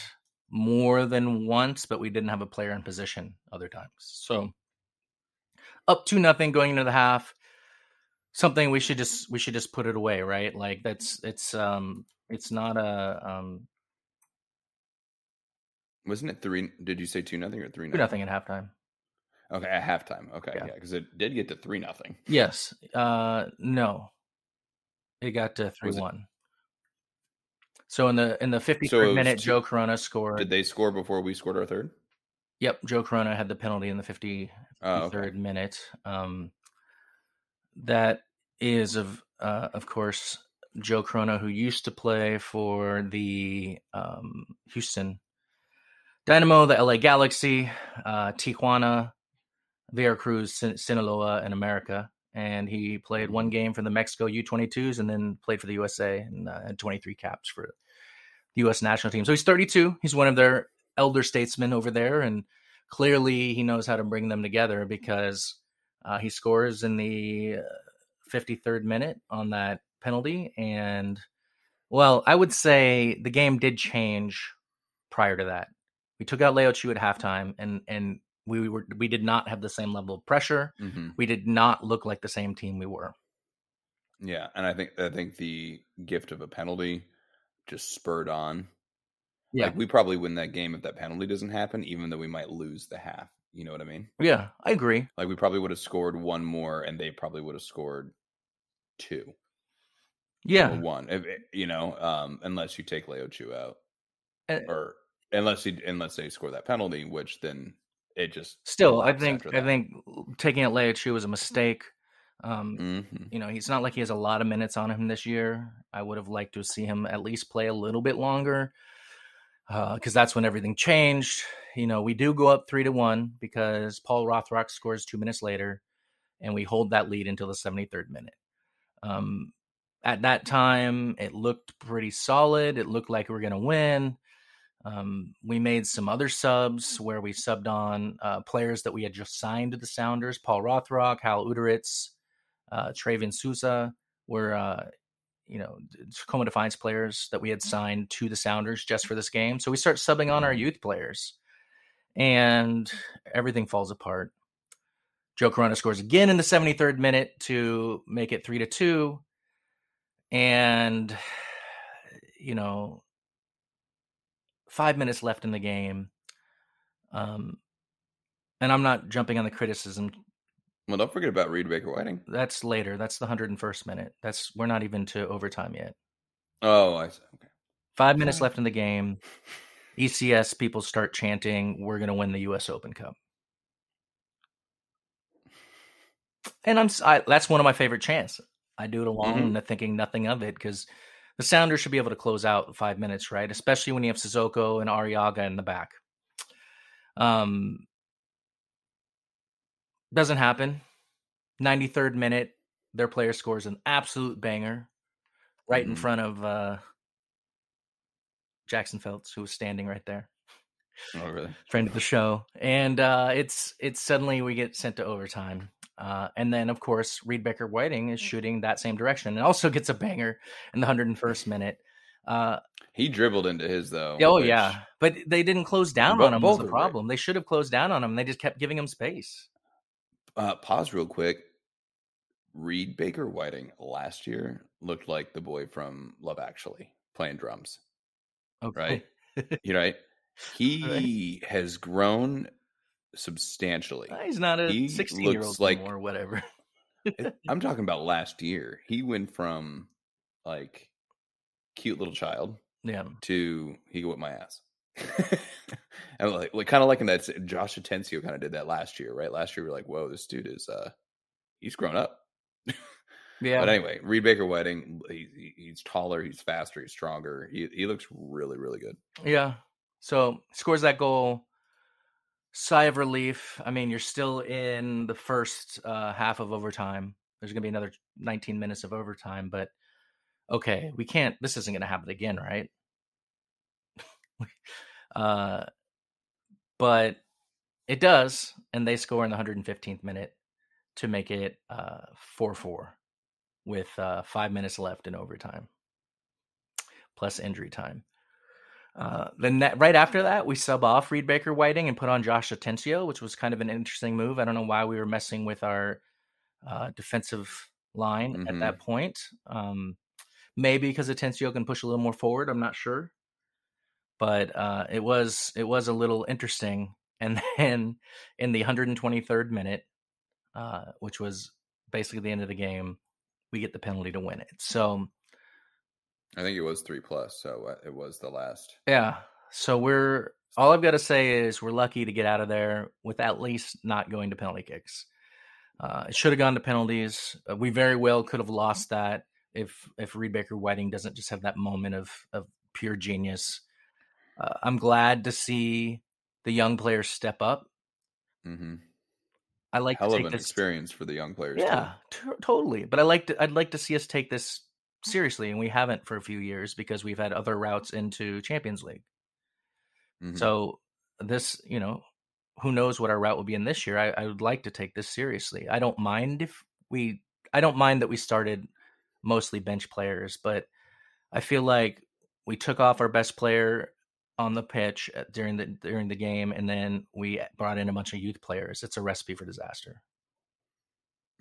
more than once, but we didn't have a player in position other times. So up to nothing going into the half. Something we should just we should just put it away, right? Like that's it's um it's not a um Wasn't it three? Did you say two nothing or three two nothing at halftime. Okay, at halftime. Okay, Yeah. yeah, because it did get to three nothing. Yes. Uh no. It got to three one. So in the in the fifty So third was minute, two- Joe Corona scored. Did they score before we scored our third? Yep, Joe Corona had the penalty in the fifty Oh, third okay. minute. Um, that is of uh, of course Joe Corona, who used to play for the um, Houston Dynamo, the LA Galaxy, uh, Tijuana, Veracruz, Sin- Sinaloa, and America. And he played one game for the Mexico U22s and then played for the USA and uh, had 23 caps for the U.S. national team. So he's 32. He's one of their elder statesmen over there, and clearly he knows how to bring them together because uh, he scores in the uh, 53rd minute on that penalty. And well, I would say the game did change prior to that. We took out Léo Chú at halftime, and and we were we did not have the same level of pressure. hmm We did not look like the same team we were. Yeah, and I think I think the gift of a penalty just spurred on. Yeah. Like we probably win that game if that penalty doesn't happen, even though we might lose the half. You know what I mean? Yeah, I agree. Like we probably would have scored one more, and they probably would have scored two or Yeah, one. If, you know, um, unless you take Léo Chú out, And- or unless he unless they score that penalty, which then it just still, I think I think taking out Léo Chú was a mistake. Um, Mhm. you know, he's not like he has a lot of minutes on him this year. I would have liked to see him at least play a little bit longer because that's when everything changed. You know, we do go up three to one because Paul Rothrock scores two minutes later, and we hold that lead until the 73rd minute. Um, at that time, it looked pretty solid. It looked like we were going to win. Um, we made some other subs where we subbed on uh, players that we had just signed to the Sounders Paul Rothrock, Hal Uderitz, uh, Travian Sousa were, uh, you know, Tacoma Defiance players that we had mm-hmm. signed to the Sounders just for this mm-hmm. game. So we start subbing on our mm-hmm. youth players, and everything falls apart. Joe Corona scores again in the 73rd minute to make it three to two, and you know, five minutes left in the game. Um, and I'm not jumping on the criticism Well, don't forget about Reed Baker Whiting. that's later. That's the 101st minute. That's we're not even to overtime yet. Oh, I see. Okay. Five minutes left in the game. ECS people start chanting, "We're going to win the U.S. Open Cup." And I'm I, that's one of my favorite chants. I do it along, Mhm. thinking nothing of it because the Sounders should be able to close out five minutes, right? Especially when you have Cissoko and Arreaga in the back. Um, doesn't happen. 93rd minute, their player scores an absolute banger right in Mhm. front of uh, Jackson Phelps, who was standing right there, Oh, really? friend of the show. And uh, it's it's suddenly we get sent to overtime. Uh, and then, of course, Reed Baker Whiting is shooting that same direction and also gets a banger in the 101st minute. Uh, He dribbled into his though. oh, which- yeah. But they didn't close down Bo- on him was the are right. problem. They should have closed down on him. They just kept giving him space. Uh, pause real quick. Reed Baker Whiting last year looked like the boy from Love Actually playing drums. Okay. Right. You right? He has grown substantially. He's not a He 16 year old like- anymore or whatever. I'm talking about last year. He went from like cute little child Yeah. to he can whip my ass. and like, like kind of like in that Josh Atencio kind of did that last year, right? Last year we were like, whoa, this dude is uh he's grown up. Yeah. But anyway, Reed Baker Whiting, he, he- he's taller, he's faster, he's stronger. He he looks really, really good. Yeah. So scores that goal. Sigh of relief. I mean, you're still in the first uh, half of overtime. There's going to be another 19 minutes of overtime, but okay, we can't. This isn't going to happen again, right? uh, but it does, and they score in the 115th minute. to make it uh, 4 4 with uh, five minutes left in overtime, plus injury time. Uh, then that, right after that, we sub off Reed Baker Whiting and put on Josh Atencio, which was kind of an interesting move. I don't know why we were messing with our uh, defensive line Mhm. at that point. Um, maybe because Atencio can push a little more forward. I'm not sure, but uh, it was it was a little interesting. And then in the 123rd minute, uh, which was basically the end of the game, we get the penalty to win it. So I think it was three plus, so uh, it was the last. yeah, so we're all I've got to say is we're lucky to get out of there with at least not going to penalty kicks. Uh, it should have gone to penalties. Uh, we very well could have lost that if if Reed Baker Whiting doesn't just have that moment of of pure genius. Uh, I'm glad to see the young players step up. Mm-hmm. I like Hell to of an this. experience for the young players. too. Yeah, t- totally. But I like to. I'd like to see us take this seriously, and we haven't for a few years because we've had other routes into Champions League. Mhm. So this, you know, who knows what our route will be in this year? I, I would like to take this seriously. I don't mind if we. I don't mind that we started mostly bench players, but I feel like we took off our best player on the pitch during the during the game, and then we brought in a bunch of youth players. It's a recipe for disaster,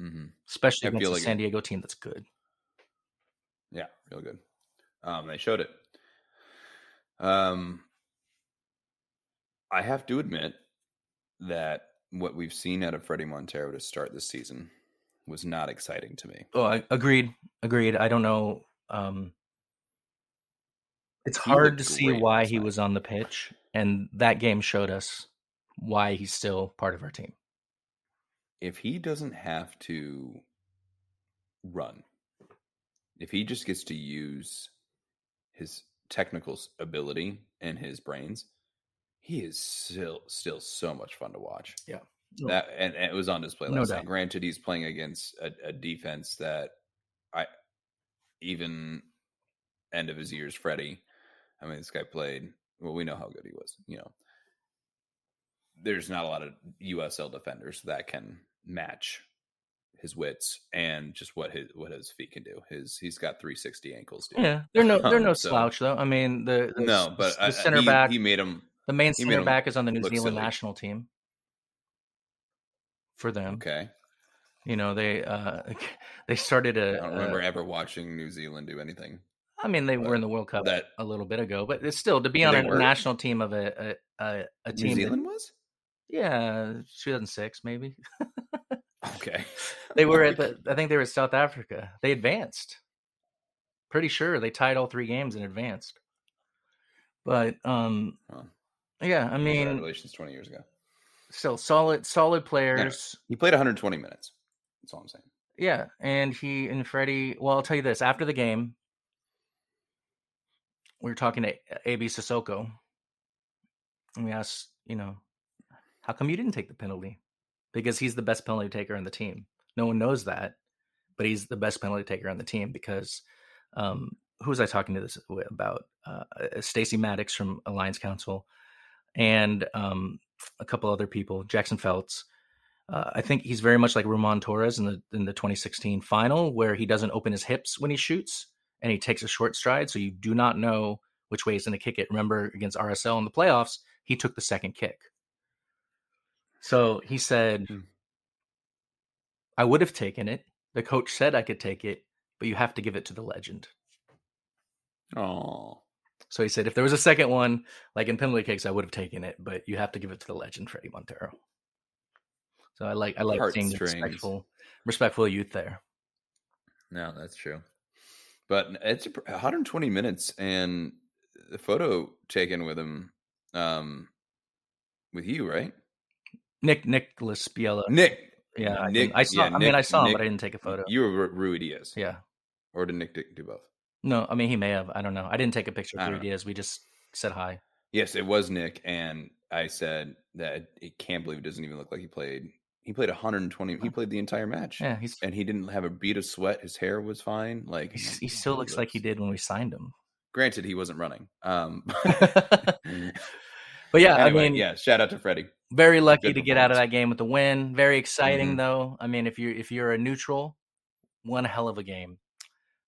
Mhm. especially I against a like San it- Diego team that's good. Yeah, real good. Um, they showed it. Um, I have to admit that what we've seen out of Fredy Montero to start this season was not exciting to me. Oh, I, agreed. Agreed. I don't know. Um, it's hard to see why he was on the pitch, and that game showed us why he's still part of our team. If he doesn't have to run, if he just gets to use his technical ability and his brains, he is still still so much fun to watch. Yeah. that and, and it was on display No last doubt. night. Granted, he's playing against a, a defense that I even end of his years, Fredy. I mean, this guy played. Well, we know how good he was. You know, there's not a lot of USL defenders that can match his wits and just what his what his feet can do. His he's got 360 ankles. Dude. Yeah, they're no they're no Um, so- slouch though. I mean, the, the No, but the I- I- center he, back, he made him the main center back is on the New Zealand silly. national team for them. okay. You know, they uh they started I a. don't remember a- ever watching New Zealand do anything. I mean, they were in the World Cup that- a little bit ago, but it's still to be on a were? national team of a a, a, a New team. that- Zealand was yeah, 2006 maybe. okay. They were at the. I think they were at South Africa. They advanced. Pretty sure they tied all three games and advanced. But um, Well, yeah, I mean, Congratulations, 20 years ago. still solid, solid players. He played 120 minutes. That's all I'm saying. Yeah, and he and Fredy. Well, I'll tell you this: after the game, we were talking to AB Cissoko, and we asked, you know, how come you didn't take the penalty? Because he's the best penalty taker on the team. No one knows that, but he's the best penalty taker on the team because um, who was I talking to this about? Uh, Stacy Maddox from Alliance Council, and um, a couple other people, Jackson Feltz. Uh, I think he's very much like Roman Torres in the in the 2016 final, where he doesn't open his hips when he shoots and he takes a short stride, so you do not know which way he's going to kick it. Remember against RSL in the playoffs, he took the second kick. So he said, Hmm. "I would have taken it. The coach said I could take it, but you have to give it to the legend." Oh, So he said, if there was a second one, like in penalty kicks, I would have taken it, but you have to give it to the legend, Fredy Montero. So I like I like seeing the respectful respectful youth there. no, that's true. But it's 120 minutes, and the photo taken with him, um, with you, right? Nick Nicholas Biela. Nick. yeah, I, Nick. didn't- I saw. yeah, I mean, Nick- I saw him, Nick- but I didn't take a photo. You were Ru- Ruidíaz, yeah, or did Nick do both? no, I mean he may have. I don't know. I didn't take a picture I of Rui Diaz. We just said hi. Yes, it was Nick, and I said that I can't believe it doesn't even look like he played. He played 120. He played the entire match, Yeah, he's and he didn't have a bead of sweat. His hair was fine. Like he still looks like he did when we signed him. Granted, he wasn't running. Um, But yeah, Anyway, I mean, yeah. Shout out to Fredy. very lucky Good to get out of that game with the win. Very exciting Mhm. though. I mean, if you're if you're a neutral, one hell of a game.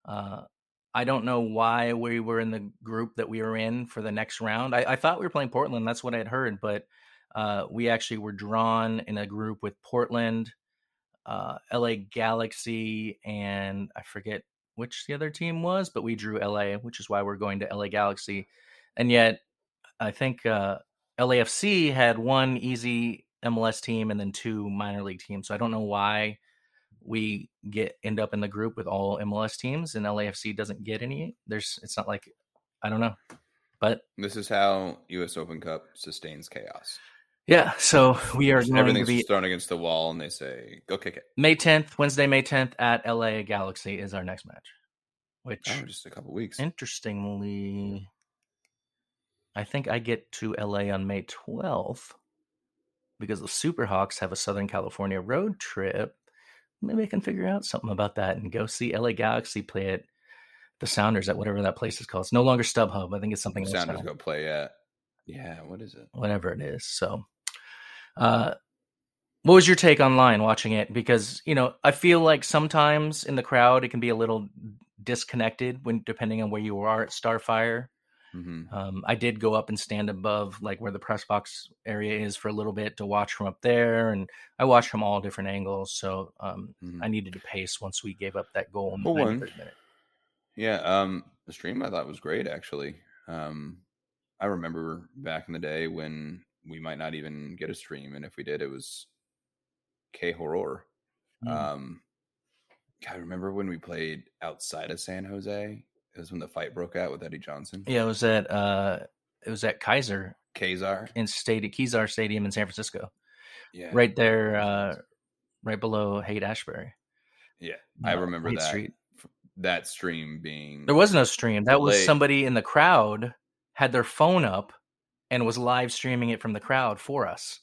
Uh, I don't know why we were in the group that we were in for the next round. I, I thought we were playing Portland. That's what I had heard, but uh, we actually were drawn in a group with Portland, uh, LA Galaxy, and I forget which the other team was, but we drew LA, which is why we're going to LA Galaxy. And yet, I think uh, LAFC had one easy MLS team and then two minor league teams. So I don't know why we get end up in the group with all MLS teams and LAFC doesn't get any. There's it's not like I don't know. But This is how U.S. Open Cup sustains chaos. Yeah, so we are going to be thrown against the wall, and they say, "Go kick it." May 10th, Wednesday, May 10th at LA Galaxy is our next match. Which Oh, just a couple weeks. interestingly I think I get to LA on May 12th because the Superhawks have a Southern California road trip. Maybe I can figure out something about that and go see LA Galaxy play at the Sounders at whatever that place is called. It's no longer StubHub. I think it's something else. Sounders go play at. Yeah, what is it? whatever it is. So, uh, what was your take online watching it? Because you know, I feel like sometimes in the crowd it can be a little disconnected when depending on where you are at Starfire. hmm Um, I did go up and stand above like where the press box area is for a little bit to watch from up there, and I watched from all different angles. So um, Mhm. I needed to pace once we gave up that goal in the Well, minute. Yeah, um, the stream I thought was great actually. Um, I remember back in the day when we might not even get a stream, and if we did, it was K horror. Mm. Um, I remember when we played outside of San Jose. It was when the fight broke out with Eddie Johnson. yeah, it was at uh, it was at Kaiser Kazar. in Stadium, Kezar Stadium in San Francisco. Yeah, right there, uh, right below Haight Ashbury. Yeah, I remember Haight that Street. that stream being There was no stream. That was Late. somebody in the crowd had their phone up and was live streaming it from the crowd for us.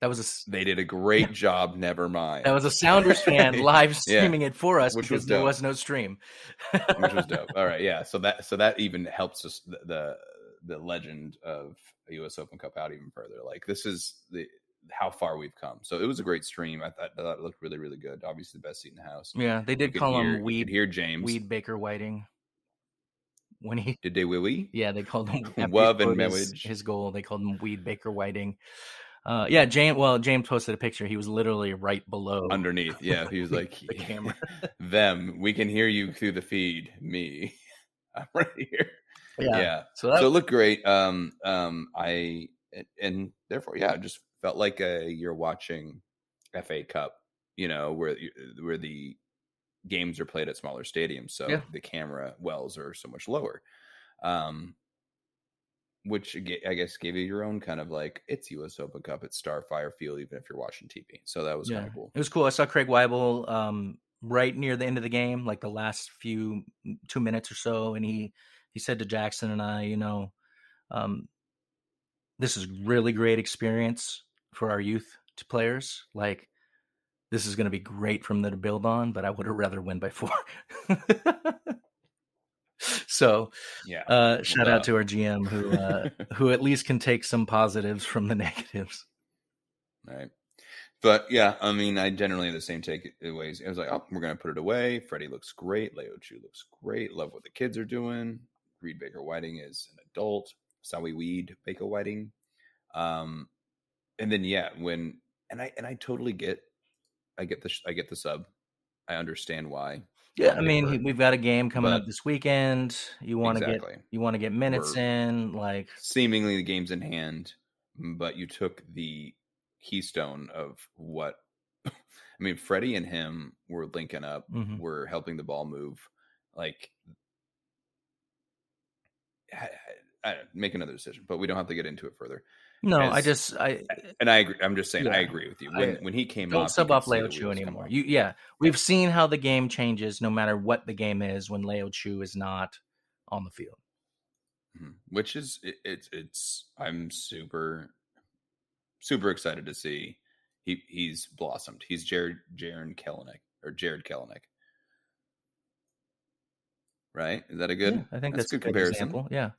That was a they did a great job. Never mind. that was a Sounders fan live Yeah, streaming it for us which because was there was no stream. which was dope. All right, yeah. So that so that even helps us the the, the legend of a U.S. Open Cup out even further. Like this is the how far we've come. So it was a great stream. I thought, I thought it looked really really good. Obviously, the best seat in the house. yeah, they did call hear- him Weed hear James. Weed Baker Whiting when he Did they wee? Yeah, they called him Wub and scored his, goal. They called him Weed Baker Whiting. Uh, yeah, James. Well, James posted a picture. He was literally right below Underneath, yeah. He was like, the camera. "Them, we can hear you through the feed. Me, I'm right here." Yeah. yeah. So that so it looked great. Um, um, I and, and therefore, yeah, it just felt like a, you're watching FA Cup, you know, where where the games are played at smaller stadiums, so Yeah. the camera wells are so much lower. Um, which I guess gave you your own kind of like it's U.S. Open Cup, it's Starfire feel, even if you're watching TV. So that was yeah, kind of cool. it was cool. I saw Craig Waibel um, right near the end of the game, like the last few two minutes or so, and he he said to Jackson and I, you know, um, this is really great experience for our youth to players. Like this is going to be great from them to build on, but I would have rather win by four. so Yeah. uh, shout duh. out to our GM who uh, who at least can take some positives from the negatives. Right. But yeah, I mean, I generally have the same takeaways. It was like, oh, we're going to put it away. Fredy looks great. Léo Chú looks great. Love what the kids are doing. Reed Baker Whiting is an adult. Sawi Weed Baker Whiting. Um, and then yeah, when and I and I totally get, I get the sh- I get the sub. I understand why. Yeah, I mean, paper. we've got a game coming up this weekend. You want to Exactly. get you want to get minutes We're- in, like seemingly the game's in hand, but you took the keystone of what I mean, Fredy and him were linking up, Mhm. were helping the ball move. Like, I, I, I- make another decision, but we don't have to get into it further. No. I just I And I agree. I'm just saying, I agree with you. When I- when he came don't off, you sub off Léo Chú anymore. You yeah, we've seen how the game changes no matter what the game is when Léo Chú is not on the field. Mhm. which is it, it's it's I'm super super excited to see he he's blossomed. He's Jared Jaron Kellenick or Jared Kellenick. Right? Is that a good? Yeah, I think that's, a a good example. Yeah,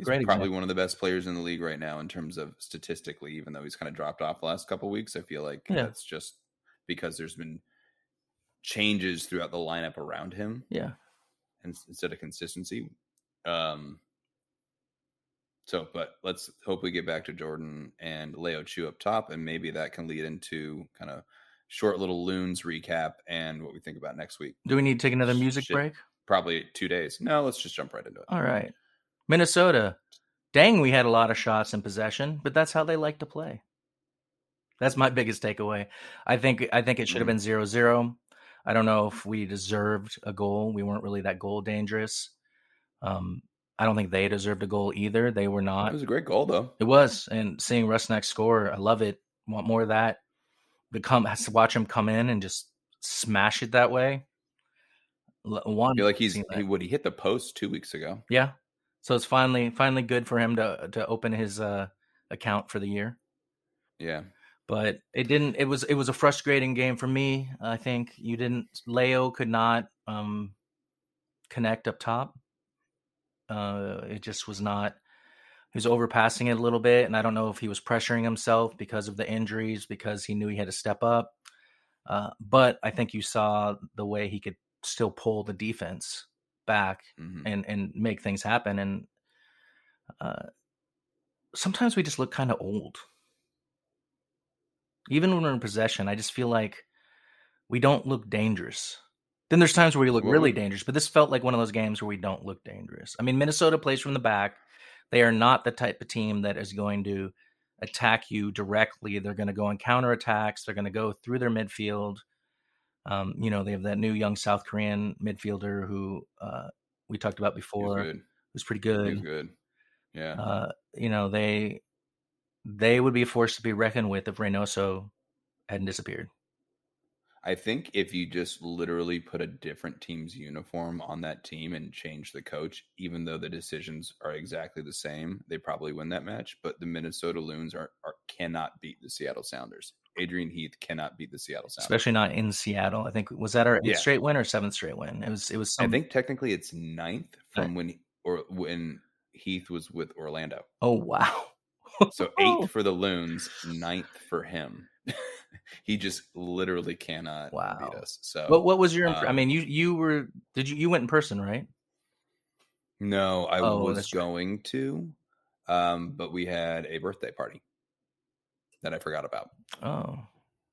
He's Great probably example. one of the best players in the league right now in terms of statistically, even though he's kind of dropped off the last couple weeks. I feel like Yeah. that's just because there's been changes throughout the lineup around him Yeah. and instead of consistency. Um so but let's hope we get back to Jordan and Léo Chú up top, and maybe that can lead into kind of short little loons recap and what we think about next week. Do we need to take another music Shit. break? Probably two days. No, let's just jump right into it. All right. Minnesota. Dang, we had a lot of shots in possession, but that's how they like to play. That's my biggest takeaway. I think I think it should have been 0-0. I don't know if we deserved a goal. We weren't really that goal dangerous. Um, I don't think they deserved a goal either. They were not. It was a great goal though. It was, and seeing Rusnak score, I love it. Want more of that? Become has to watch him come in and just smash it that way. L- I One, feel like he's he would he hit the post two weeks ago. Yeah. So it's finally finally good for him to to open his uh account for the year. Yeah. But it didn't it was it was a frustrating game for me. I think you didn't Leo could not um connect up top. Uh it just was not he was overpassing it a little bit and I don't know if he was pressuring himself because of the injuries because he knew he had to step up. Uh but I think you saw the way he could still pull the defense back Mhm. and and make things happen and uh sometimes we just look kind of old. Even when we're in possession i just feel like we don't look dangerous. Then there's times where we look really dangerous but this felt like one of those games where we don't look dangerous. I mean minnesota plays from the back. They are not the type of team that is going to attack you directly. They're going to go on counterattacks they're going to go through their midfield um, you know they have that new young south korean midfielder who uh, we talked about before good. who's pretty good good. Yeah. uh, you know, they they would be a force to be reckoned with if Reynoso hadn't disappeared. I think if you just literally put a different team's uniform on that team and change the coach, even though the decisions are exactly the same, they probably win that match. But the Minnesota Loons are, are cannot beat the Seattle Sounders. Adrian Heath cannot beat the Seattle Sounders. Especially not in Seattle. I think was that our eighth Yeah. straight win or seventh straight win? It was. It was. Some, I think technically it's ninth from when or when Heath was with Orlando. Oh wow! So eighth for the Loons, ninth for him. he just literally cannot Wow. beat us. So What What was your? imp- I um, mean, you you were. Did you you went in person, right? No, I Oh, was right. going to, um, but we had a birthday party that I forgot about Oh,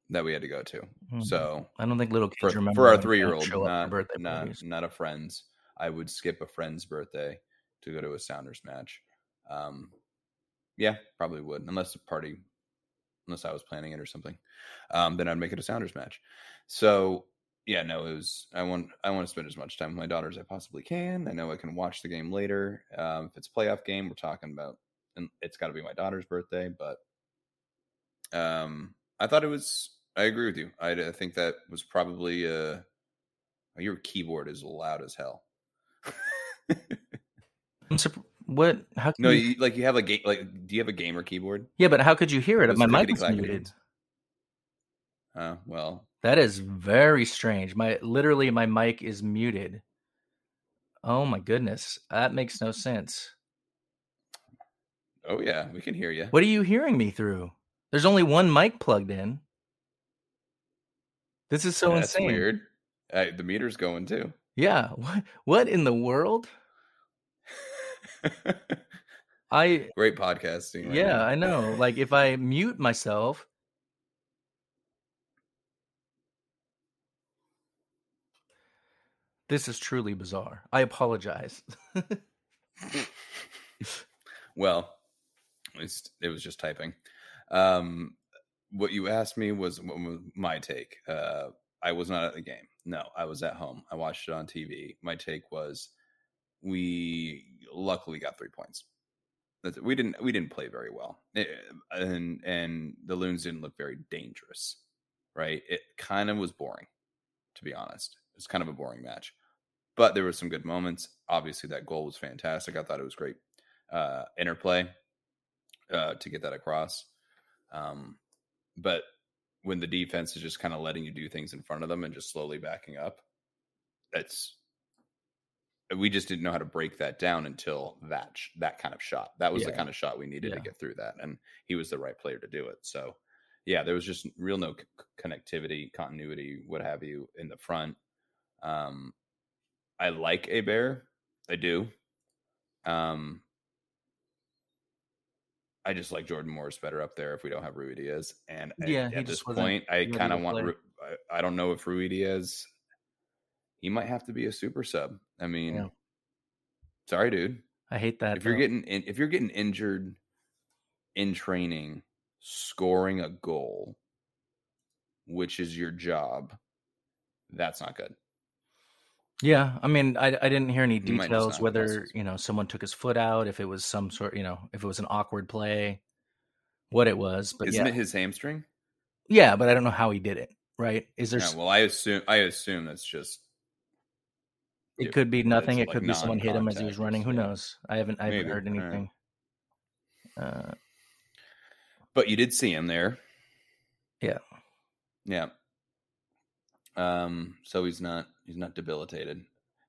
that we had to go to. hmm. So I don't think little kids for, remember for our three year old, not birthday not parties. not a friend's, I would skip a friend's birthday to go to a Sounders match. Um, yeah, probably would unless the party, unless I was planning it or something. Um, then I'd make it a Sounders match. So yeah, no, it was. I want I want to spend as much time with my daughter as I possibly can. I know I can watch the game later. Um, if it's a playoff game, we're talking about, and it's got to be my daughter's birthday. But um, I thought it was. I agree with you. I, I think that was probably uh, your keyboard is loud as hell. I'm surp- what? How? Can no, you, you, like you have a game. Like, do you have a gamer keyboard? yeah, but how could you hear it? My mic was clickety-clackety muted. Uh, well, That is very strange. My literally my mic is muted. Oh my goodness. That makes no sense. oh yeah, we can hear you. What are you hearing me through? There's only one mic plugged in. This is so That's insane. weird. Uh, the meter's going too. Yeah. What what in the world? I Great podcasting. right yeah, now. I know. Like if I mute myself This is truly bizarre. I apologize. Well, it was just typing. Um, what you asked me was, was my take. Uh, I was not at the game. No, I was at home. I watched it on TV. My take was, we luckily got three points. That's, we didn't we didn't play very well, Eh, and and the loons didn't look very dangerous. Right? It kind of was boring, to be honest. It was kind of a boring match, but there were some good moments. Obviously, that goal was fantastic. I thought it was great uh, interplay uh, to get that across. Um, but when the defense is just kind of letting you do things in front of them and just slowly backing up, that's we just didn't know how to break that down until that sh- that kind of shot. That was the kind of shot we needed Yeah. to get through that, and he was the right player to do it. So, yeah, there was just real no c- connectivity, continuity, what have you, in the front. Um, I like a bear, I do. Um, I just like Jordan Morris better up there if we don't have Ruidíaz. And Yeah, at this point, I kind of want. Ru- I, I don't know if Ruidíaz. He might have to be a super sub. I mean, Yeah. sorry, dude. I hate that. if you're getting in, if you're getting injured in training, scoring a goal, which is your job, that's not good. Yeah, I mean, I, I didn't hear any He might just not details have whether muscles. you know someone took his foot out, if it was some sort, you know, if it was an awkward play, what it was. But Isn't yeah, it his hamstring? yeah, but I don't know how he did it. Right? Is there? Yeah, s well, I assume I assume that's just it could be it's nothing. It like could be someone hit him as he was non-contact, running. Who yeah. knows? I haven't I haven't Maybe, heard all right. anything. Uh, But you did see him there. Yeah. Yeah. Um, so he's not he's not debilitated.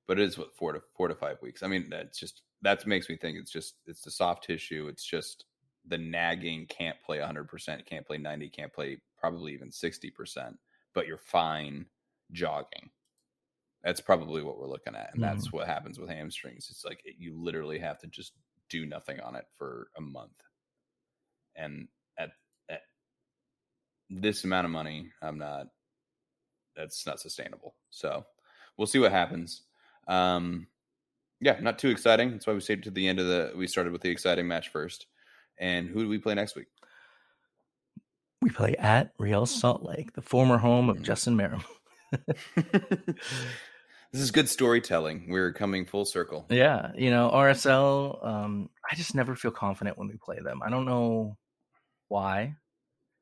But it is what four to four to five weeks. I mean, that's just that makes me think it's just it's the soft tissue. It's just the nagging can't play hundred percent, can't play ninety, can't play probably even sixty percent, but you're fine jogging. That's probably what we're looking at. And that's mm. what happens with hamstrings. It's like it, you literally have to just do nothing on it for a month. And at at this amount of money, I'm not that's not sustainable. So we'll see what happens. Um yeah, not too exciting. That's why we stayed to the end of the we started with the exciting match first. And who do we play next week? we play at Real Salt Lake, the former home of Mm. Justin Meram. this is good storytelling. We're coming full circle. Yeah, you know, RSL. Um, I just never feel confident when we play them. I don't know why.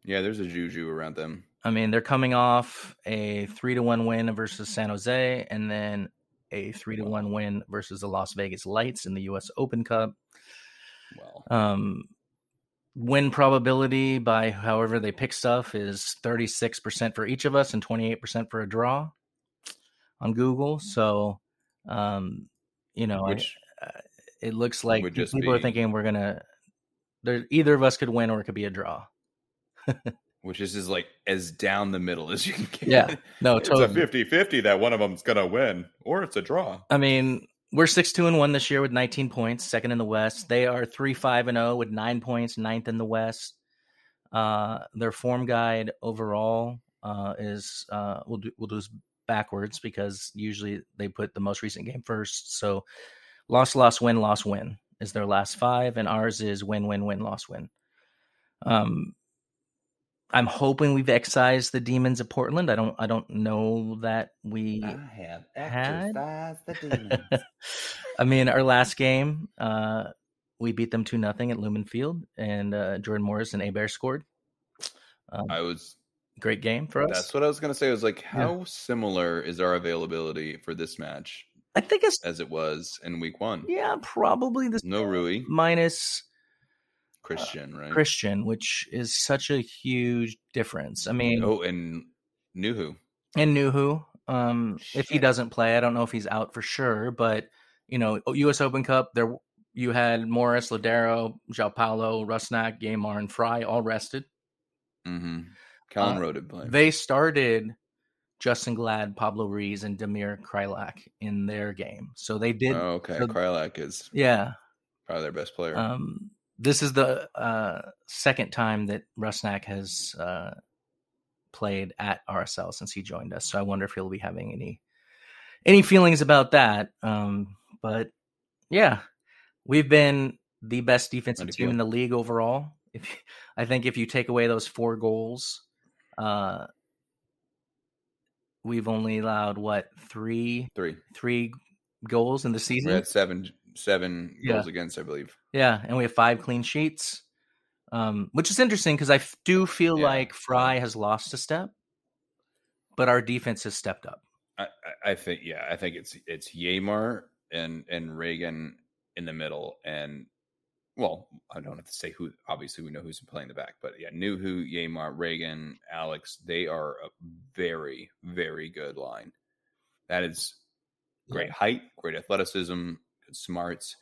Yeah, there's a juju around them. I mean, they're coming off a three to one win versus San Jose, and then a three to one win versus the Las Vegas Lights in the U.S. Open Cup. Well, Um, win probability by however they pick stuff is thirty six percent for each of us and twenty eight percent for a draw on Google. So, um, you know, I- which it looks like people are thinking we're gonna. There, either of us could win, or it could be a draw. which is just like as down the middle as you can get. Yeah, no, it's a 50-50 that one of them's gonna win, or it's a draw. I mean, we're six two and one this year with 19 points, second in the West. They are three five and zero with nine points, ninth in the West. Uh, their form guide overall uh, is uh, we'll do we'll do this backwards because usually they put the most recent game first. So loss, loss, win, loss, win is their last five, and ours is win, win, win, loss, win. Um, I'm hoping we've excised the demons of Portland. I don't I don't know that we have had- the demons. I mean, our last game, uh, we beat them two nothing at Lumen Field, and uh, Jordan Morris and Héber scored. Um, I was great game for us. that's what I was gonna say. I was like, how similar is our availability for this match I think it's as it was in week one? yeah, probably this. No Rui, minus Cristian, right? Cristian, which is such a huge difference. I mean, Oh, and Nouhou. and Nouhou, um, if he doesn't play, I don't know if he's out for sure, but you know, U.S. Open Cup, there you had Morris, Lodeiro, João Paulo, Rusnak, Yeimar, and Frei all rested. Mm-hmm. Kelyn Uh, did play. They started Justen Glad, Pablo Ruiz, and Damir Kreilach in their game. So they did, oh, okay. so- Kreilach is yeah. probably their best player. Um, this is the uh, second time that Rusnak has uh, played at RSL since he joined us. So I wonder if he'll be having any any feelings about that. Um, but yeah, we've been the best defensive team in the league overall. If I think if you take away those four goals, uh, we've only allowed what three Three. three goals in the season. We had seven seven Yeah. goals against, I believe. Yeah, and we have five clean sheets, um, which is interesting because I do feel Yeah. like Frei has lost a step, but our defense has stepped up. I, I- think yeah, I think it's it's Yeimar and and Ragen in the middle, and well, I don't have to say who. Obviously, we know who's playing the back, but yeah, Nouhou, Yeimar, Ragen, Alex, they are a very very good line. That is Great height, great athleticism, smarts.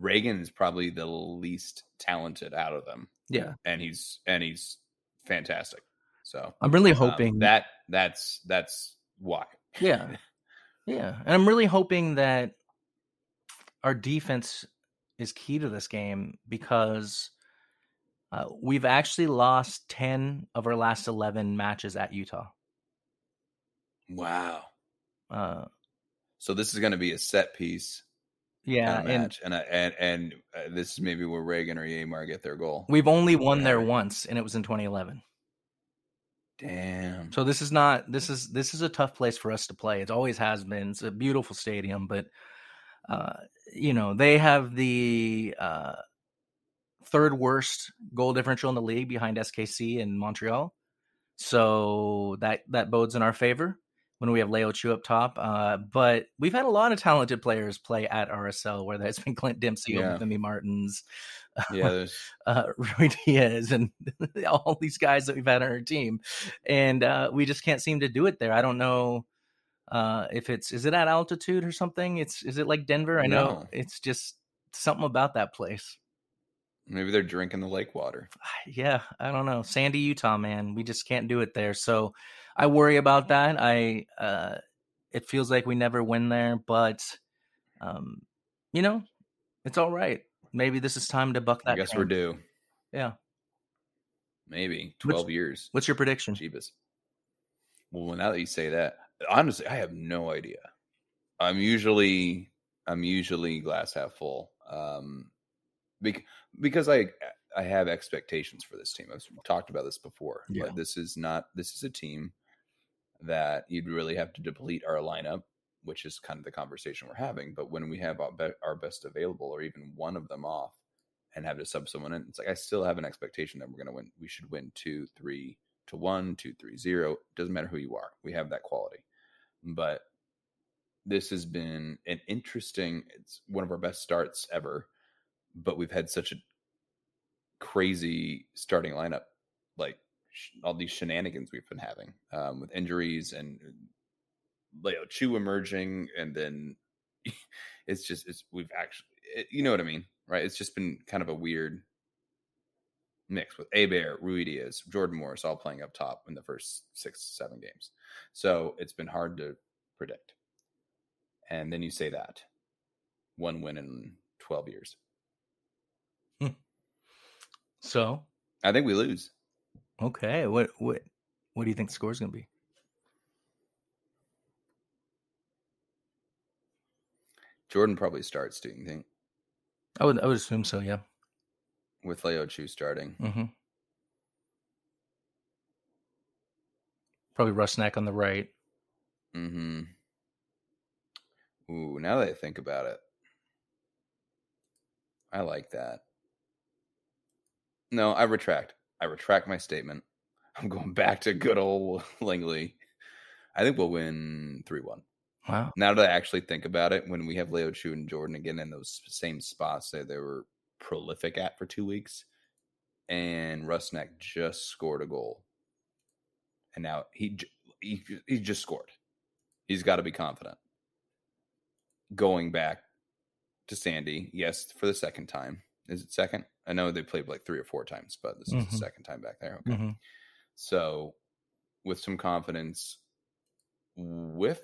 Ragen is probably the least talented out of them, Yeah. and he's and he's fantastic. So I'm really um, hoping that that's that's why. Yeah. Yeah. And I'm really hoping that our defense is key to this game because uh, we've actually lost 10 of our last 11 matches at Utah. Wow. Uh, So this is going to be a set piece yeah. kind of And match, and I- and and uh, this is maybe where Ragen or Yeimar get their goal. we've only won there once, and it was in 2011. Damn. So this is not this is this is a tough place for us to play. It always has been. It's a beautiful stadium, but uh, you know they have the uh, third worst goal differential in the league behind SKC and Montreal. So that that bodes in our favor when we have Léo Chú up top. Uh, but we've had a lot of talented players play at RSL, whether it's been Clint Dempsey Yeah. Timmy Martins, Yeah, uh, Rui Diaz and all these guys that we've had on our team, and uh, we just can't seem to do it there. I don't know uh, if it's is it at altitude or something. It's is it like Denver? I know it's just something about that place. maybe they're drinking the lake water. Yeah, I don't know. Sandy, Utah, man, we just can't do it there. So I worry about that. I uh, it feels like we never win there, but um, you know, it's all right. Maybe this is time to buck that. I guess trend. we're due. Yeah. Maybe twelve years. What's your prediction? Jeebus. Well, now that you say that, honestly, I have no idea. I'm usually I'm usually glass half full. Um, bec- because I I have expectations for this team. I've talked about this before. Yeah. But this is not this is a team that you'd really have to deplete our lineup, which is kind of the conversation we're having. But when we have our, be- our best available, or even one of them off, and have to sub someone in, it's like I still have an expectation that we're going to win. We should win two, three to one, two, three, zero. Doesn't matter who you are. We have that quality. But this has been an interesting. It's one of our best starts ever. But we've had such a crazy starting lineup, like all these shenanigans we've been having um, with injuries and Léo Chú emerging, and then it's just it's we've actually it, you know what I mean, right? It's just been kind of a weird mix with Héber, Rui Diaz, Jordan Morris all playing up top in the first six, seven games. So it's been hard to predict. And then you say that one win in 12 years. So I think we lose. Okay, what what what do you think the score is going to be? Jordan probably starts, do you think, I would I would assume so. Yeah. with Léo Chú starting? Mm-hmm. Probably Rusnak on the right. Mm-hmm. Ooh, now that I think about it, I like that. No, I retract. I retract my statement. I'm going back to good old Langley. I think we'll win 3 1. Wow. Now that I actually think about it, when we have Léo Chú and Jordan again in those same spots that they were prolific at for two weeks, and Rusnak just scored a goal, and now he he he just scored. He's got to be confident. Going back to Sandy, yes, for the second time. Is it second? I know they played like three or four times, but this is Mhm. the second time back there. Okay. Mhm. So, with some confidence, with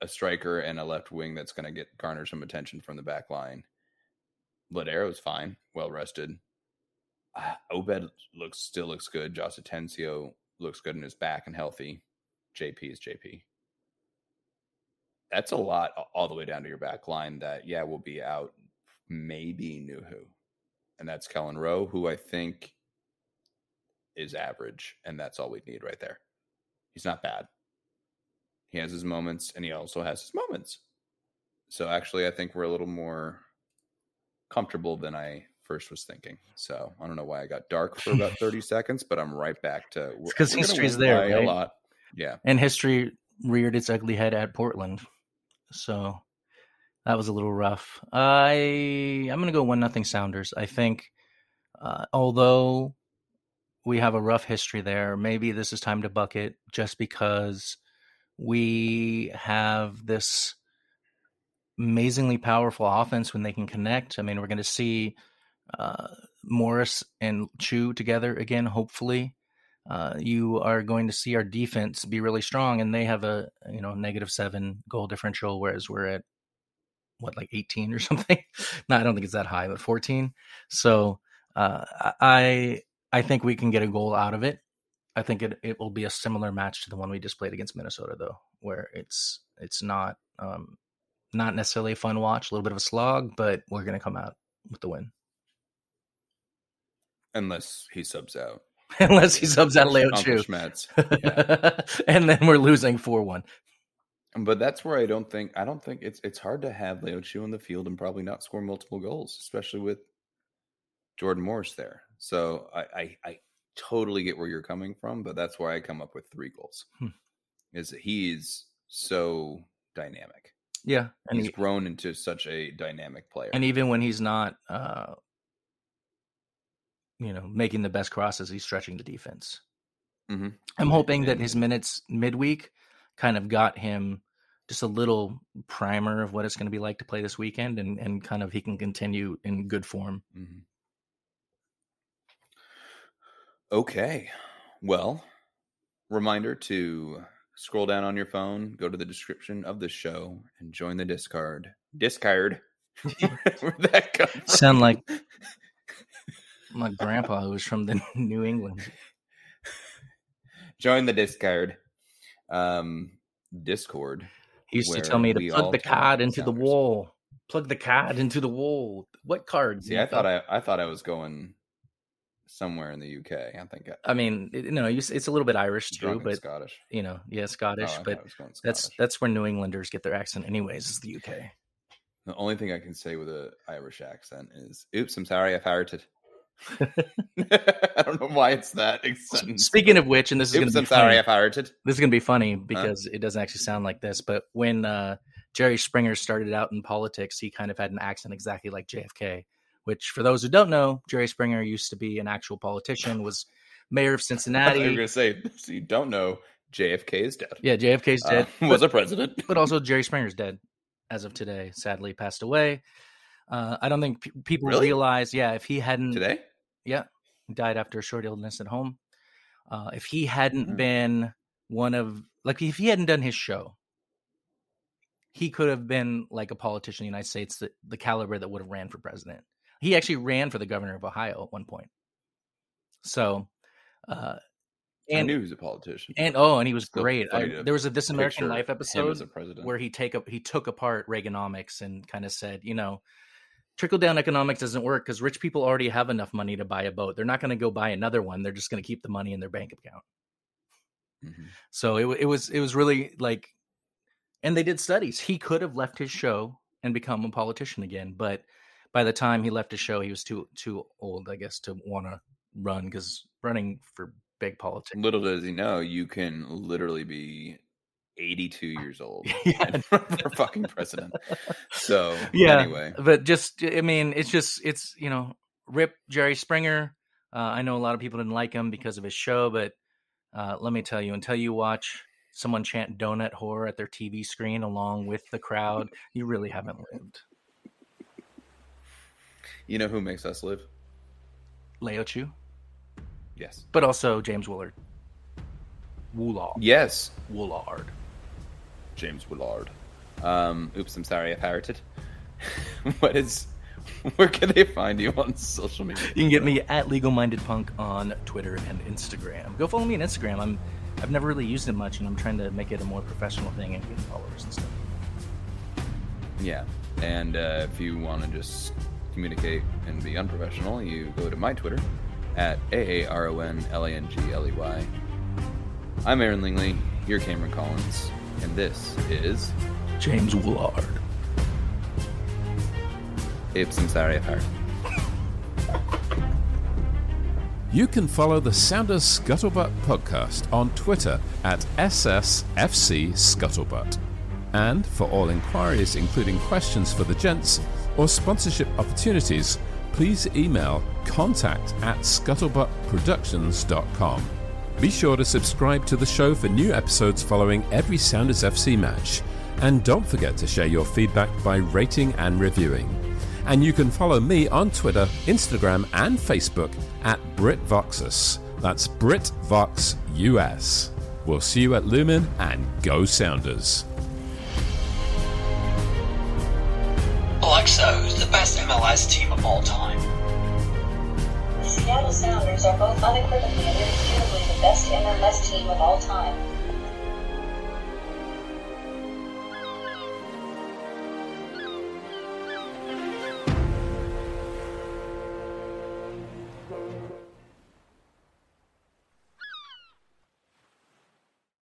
a striker and a left wing that's going to get garner some attention from the back line, Lodeiro's fine, well rested. Uh, Obed looks still looks good. Josh Atencio looks good in his back and healthy. JP is JP. That's a lot all the way down to your back line. That yeah will be out. Maybe Nouhou, and that's Kelyn Rowe, who I think is average, and that's all we need right there. He's not bad. He has his moments, and he also has his moments. So actually, I think we're a little more comfortable than I first was thinking. So I don't know why I got dark for about thirty seconds, but I'm right back to because history's there, right? a lot. Yeah, And history reared its ugly head at Portland. So that was a little rough. I I'm gonna go one nothing Sounders. I think uh, although we have a rough history there, maybe this is time to bucket just because we have this amazingly powerful offense when they can connect. I mean, we're going to see uh, Morris and Chú together again, hopefully. Uh, you are going to see our defense be really strong, and they have a you know negative seven goal differential, whereas we're at what like 18 or something. no, I don't think it's that high, but 14. So uh, I I think we can get a goal out of it. I think it, it will be a similar match to the one we just played against Minnesota, though, where it's it's not um, not necessarily a fun watch, a little bit of a slog, but we're going to come out with the win. Unless he subs out. Unless he subs out Léo Chú. Yeah. and then we're losing 4 1. But that's where I don't think I don't think it's it's hard to have Léo Chú in the field and probably not score multiple goals, especially with Jordan Morris there. So I I, I totally get where you're coming from, but that's why I come up with three goals. Hmm. Is that he's so dynamic. Yeah. And, He's he- grown into such a dynamic player. and even when he's not, uh, you know, making the best crosses, he's stretching the defense. Mhm. I'm hoping that his minutes midweek kind of got him just a little primer of what it's going to be like to play this weekend, and and kind of he can continue in good form. Mhm. Okay. Well, reminder to scroll down on your phone, go to the description of the show, and join the Discard. Discard. Where'd that come from? Sound like my grandpa who was from the New England. join the Discard. Um, Discord. He used to tell me to plug the card into the wall. Plug the card into the wall. What cards? See, I thought I, I thought I was going somewhere in the UK. I think I, I mean, no, you s- it's a little bit Irish too, but Scottish. you know, yeah, Oh, Scottish, thought but going that's that's where New Englanders get their accent, anyways. Is the UK. The only thing I can say with a Irish accent is, "Oops, I'm sorry, I farted." I don't know why it's that sentence. Speaking of which, and this is going to be sorry, funny. I farted. This is going to be funny because it doesn't actually sound like this. But when uh, Jerry Springer started out in politics, he kind of had an accent exactly like JFK. Which, for those who don't know, Jerry Springer used to be an actual politician, was mayor of I thought you were Cincinnati. going to say, so you don't know, JFK is dead. Yeah, JFK's Uh, dead. was a president. but also Jerry Springer's dead as of today. Sadly, passed away. Uh, I don't think pe- people Really? realize. Yeah, if he hadn't, Today? yeah, died after a short illness at home. Uh, if he hadn't Mhm. been one of like, if he hadn't done his show, he could have been like a politician in the United States, that the caliber that would have ran for president. He actually ran for the governor of Ohio at one point. So, uh, I knew he was a politician. and oh, and he was Still great. I, there was a This American Life episode where he take up he took apart Reaganomics and kind of said, you know, trickle down economics doesn't work because rich people already have enough money to buy a boat. They're not going to go buy another one. They're just going to keep the money in their bank account. Mhm. So it it was it was really like, and they did studies. He could have left his show and become a politician again, but by the time he left his show, he was too too old, I guess, to want to run because running for big politics. Little does he know, you can literally be 82 years old Yeah. for fucking president. So, Yeah. anyway. but just i mean it's just it's you know rip jerry springer uh, i know a lot of people didn't like him because of his show but uh, let me tell you until you watch someone chant donut horror at their tv screen along with the crowd you really haven't lived You know who makes us live? leo chu Yes. but also james willard woolard Yes. woolard James Willard. Um, oops, I'm sorry, I parroted. what is where can they find you on social media? you can get me at legal minded punk on twitter and instagram go follow me on instagram i'm i've never really used it much and i'm trying to make it a more professional thing and get followers and stuff Yeah. And uh, if you want to just communicate and be unprofessional, you go to my Twitter at A-A-R-O-N-L-A-N-G-L-E-Y. I'm Aaron Lingley, you're Cameron Collins, and this is james woolard Oops, I'm sorry, I. You can follow the Sounders Scuttlebutt podcast on Twitter at SSFC Scuttlebutt. And for all inquiries, including questions for the gents or sponsorship opportunities, please email contact at scuttlebuttproductions.com. Be sure to subscribe to the show for new episodes following every Sounders FC match. And don't forget to share your feedback by rating and reviewing. And you can follow me on Twitter, Instagram, and Facebook at BritVoxus. That's BritVoxUS. We'll see you at Lumen and go Sounders. Alexo the best MLS team of all time. Seattle Sounders are both unequivocally and irrefutably the best MLS team of all time.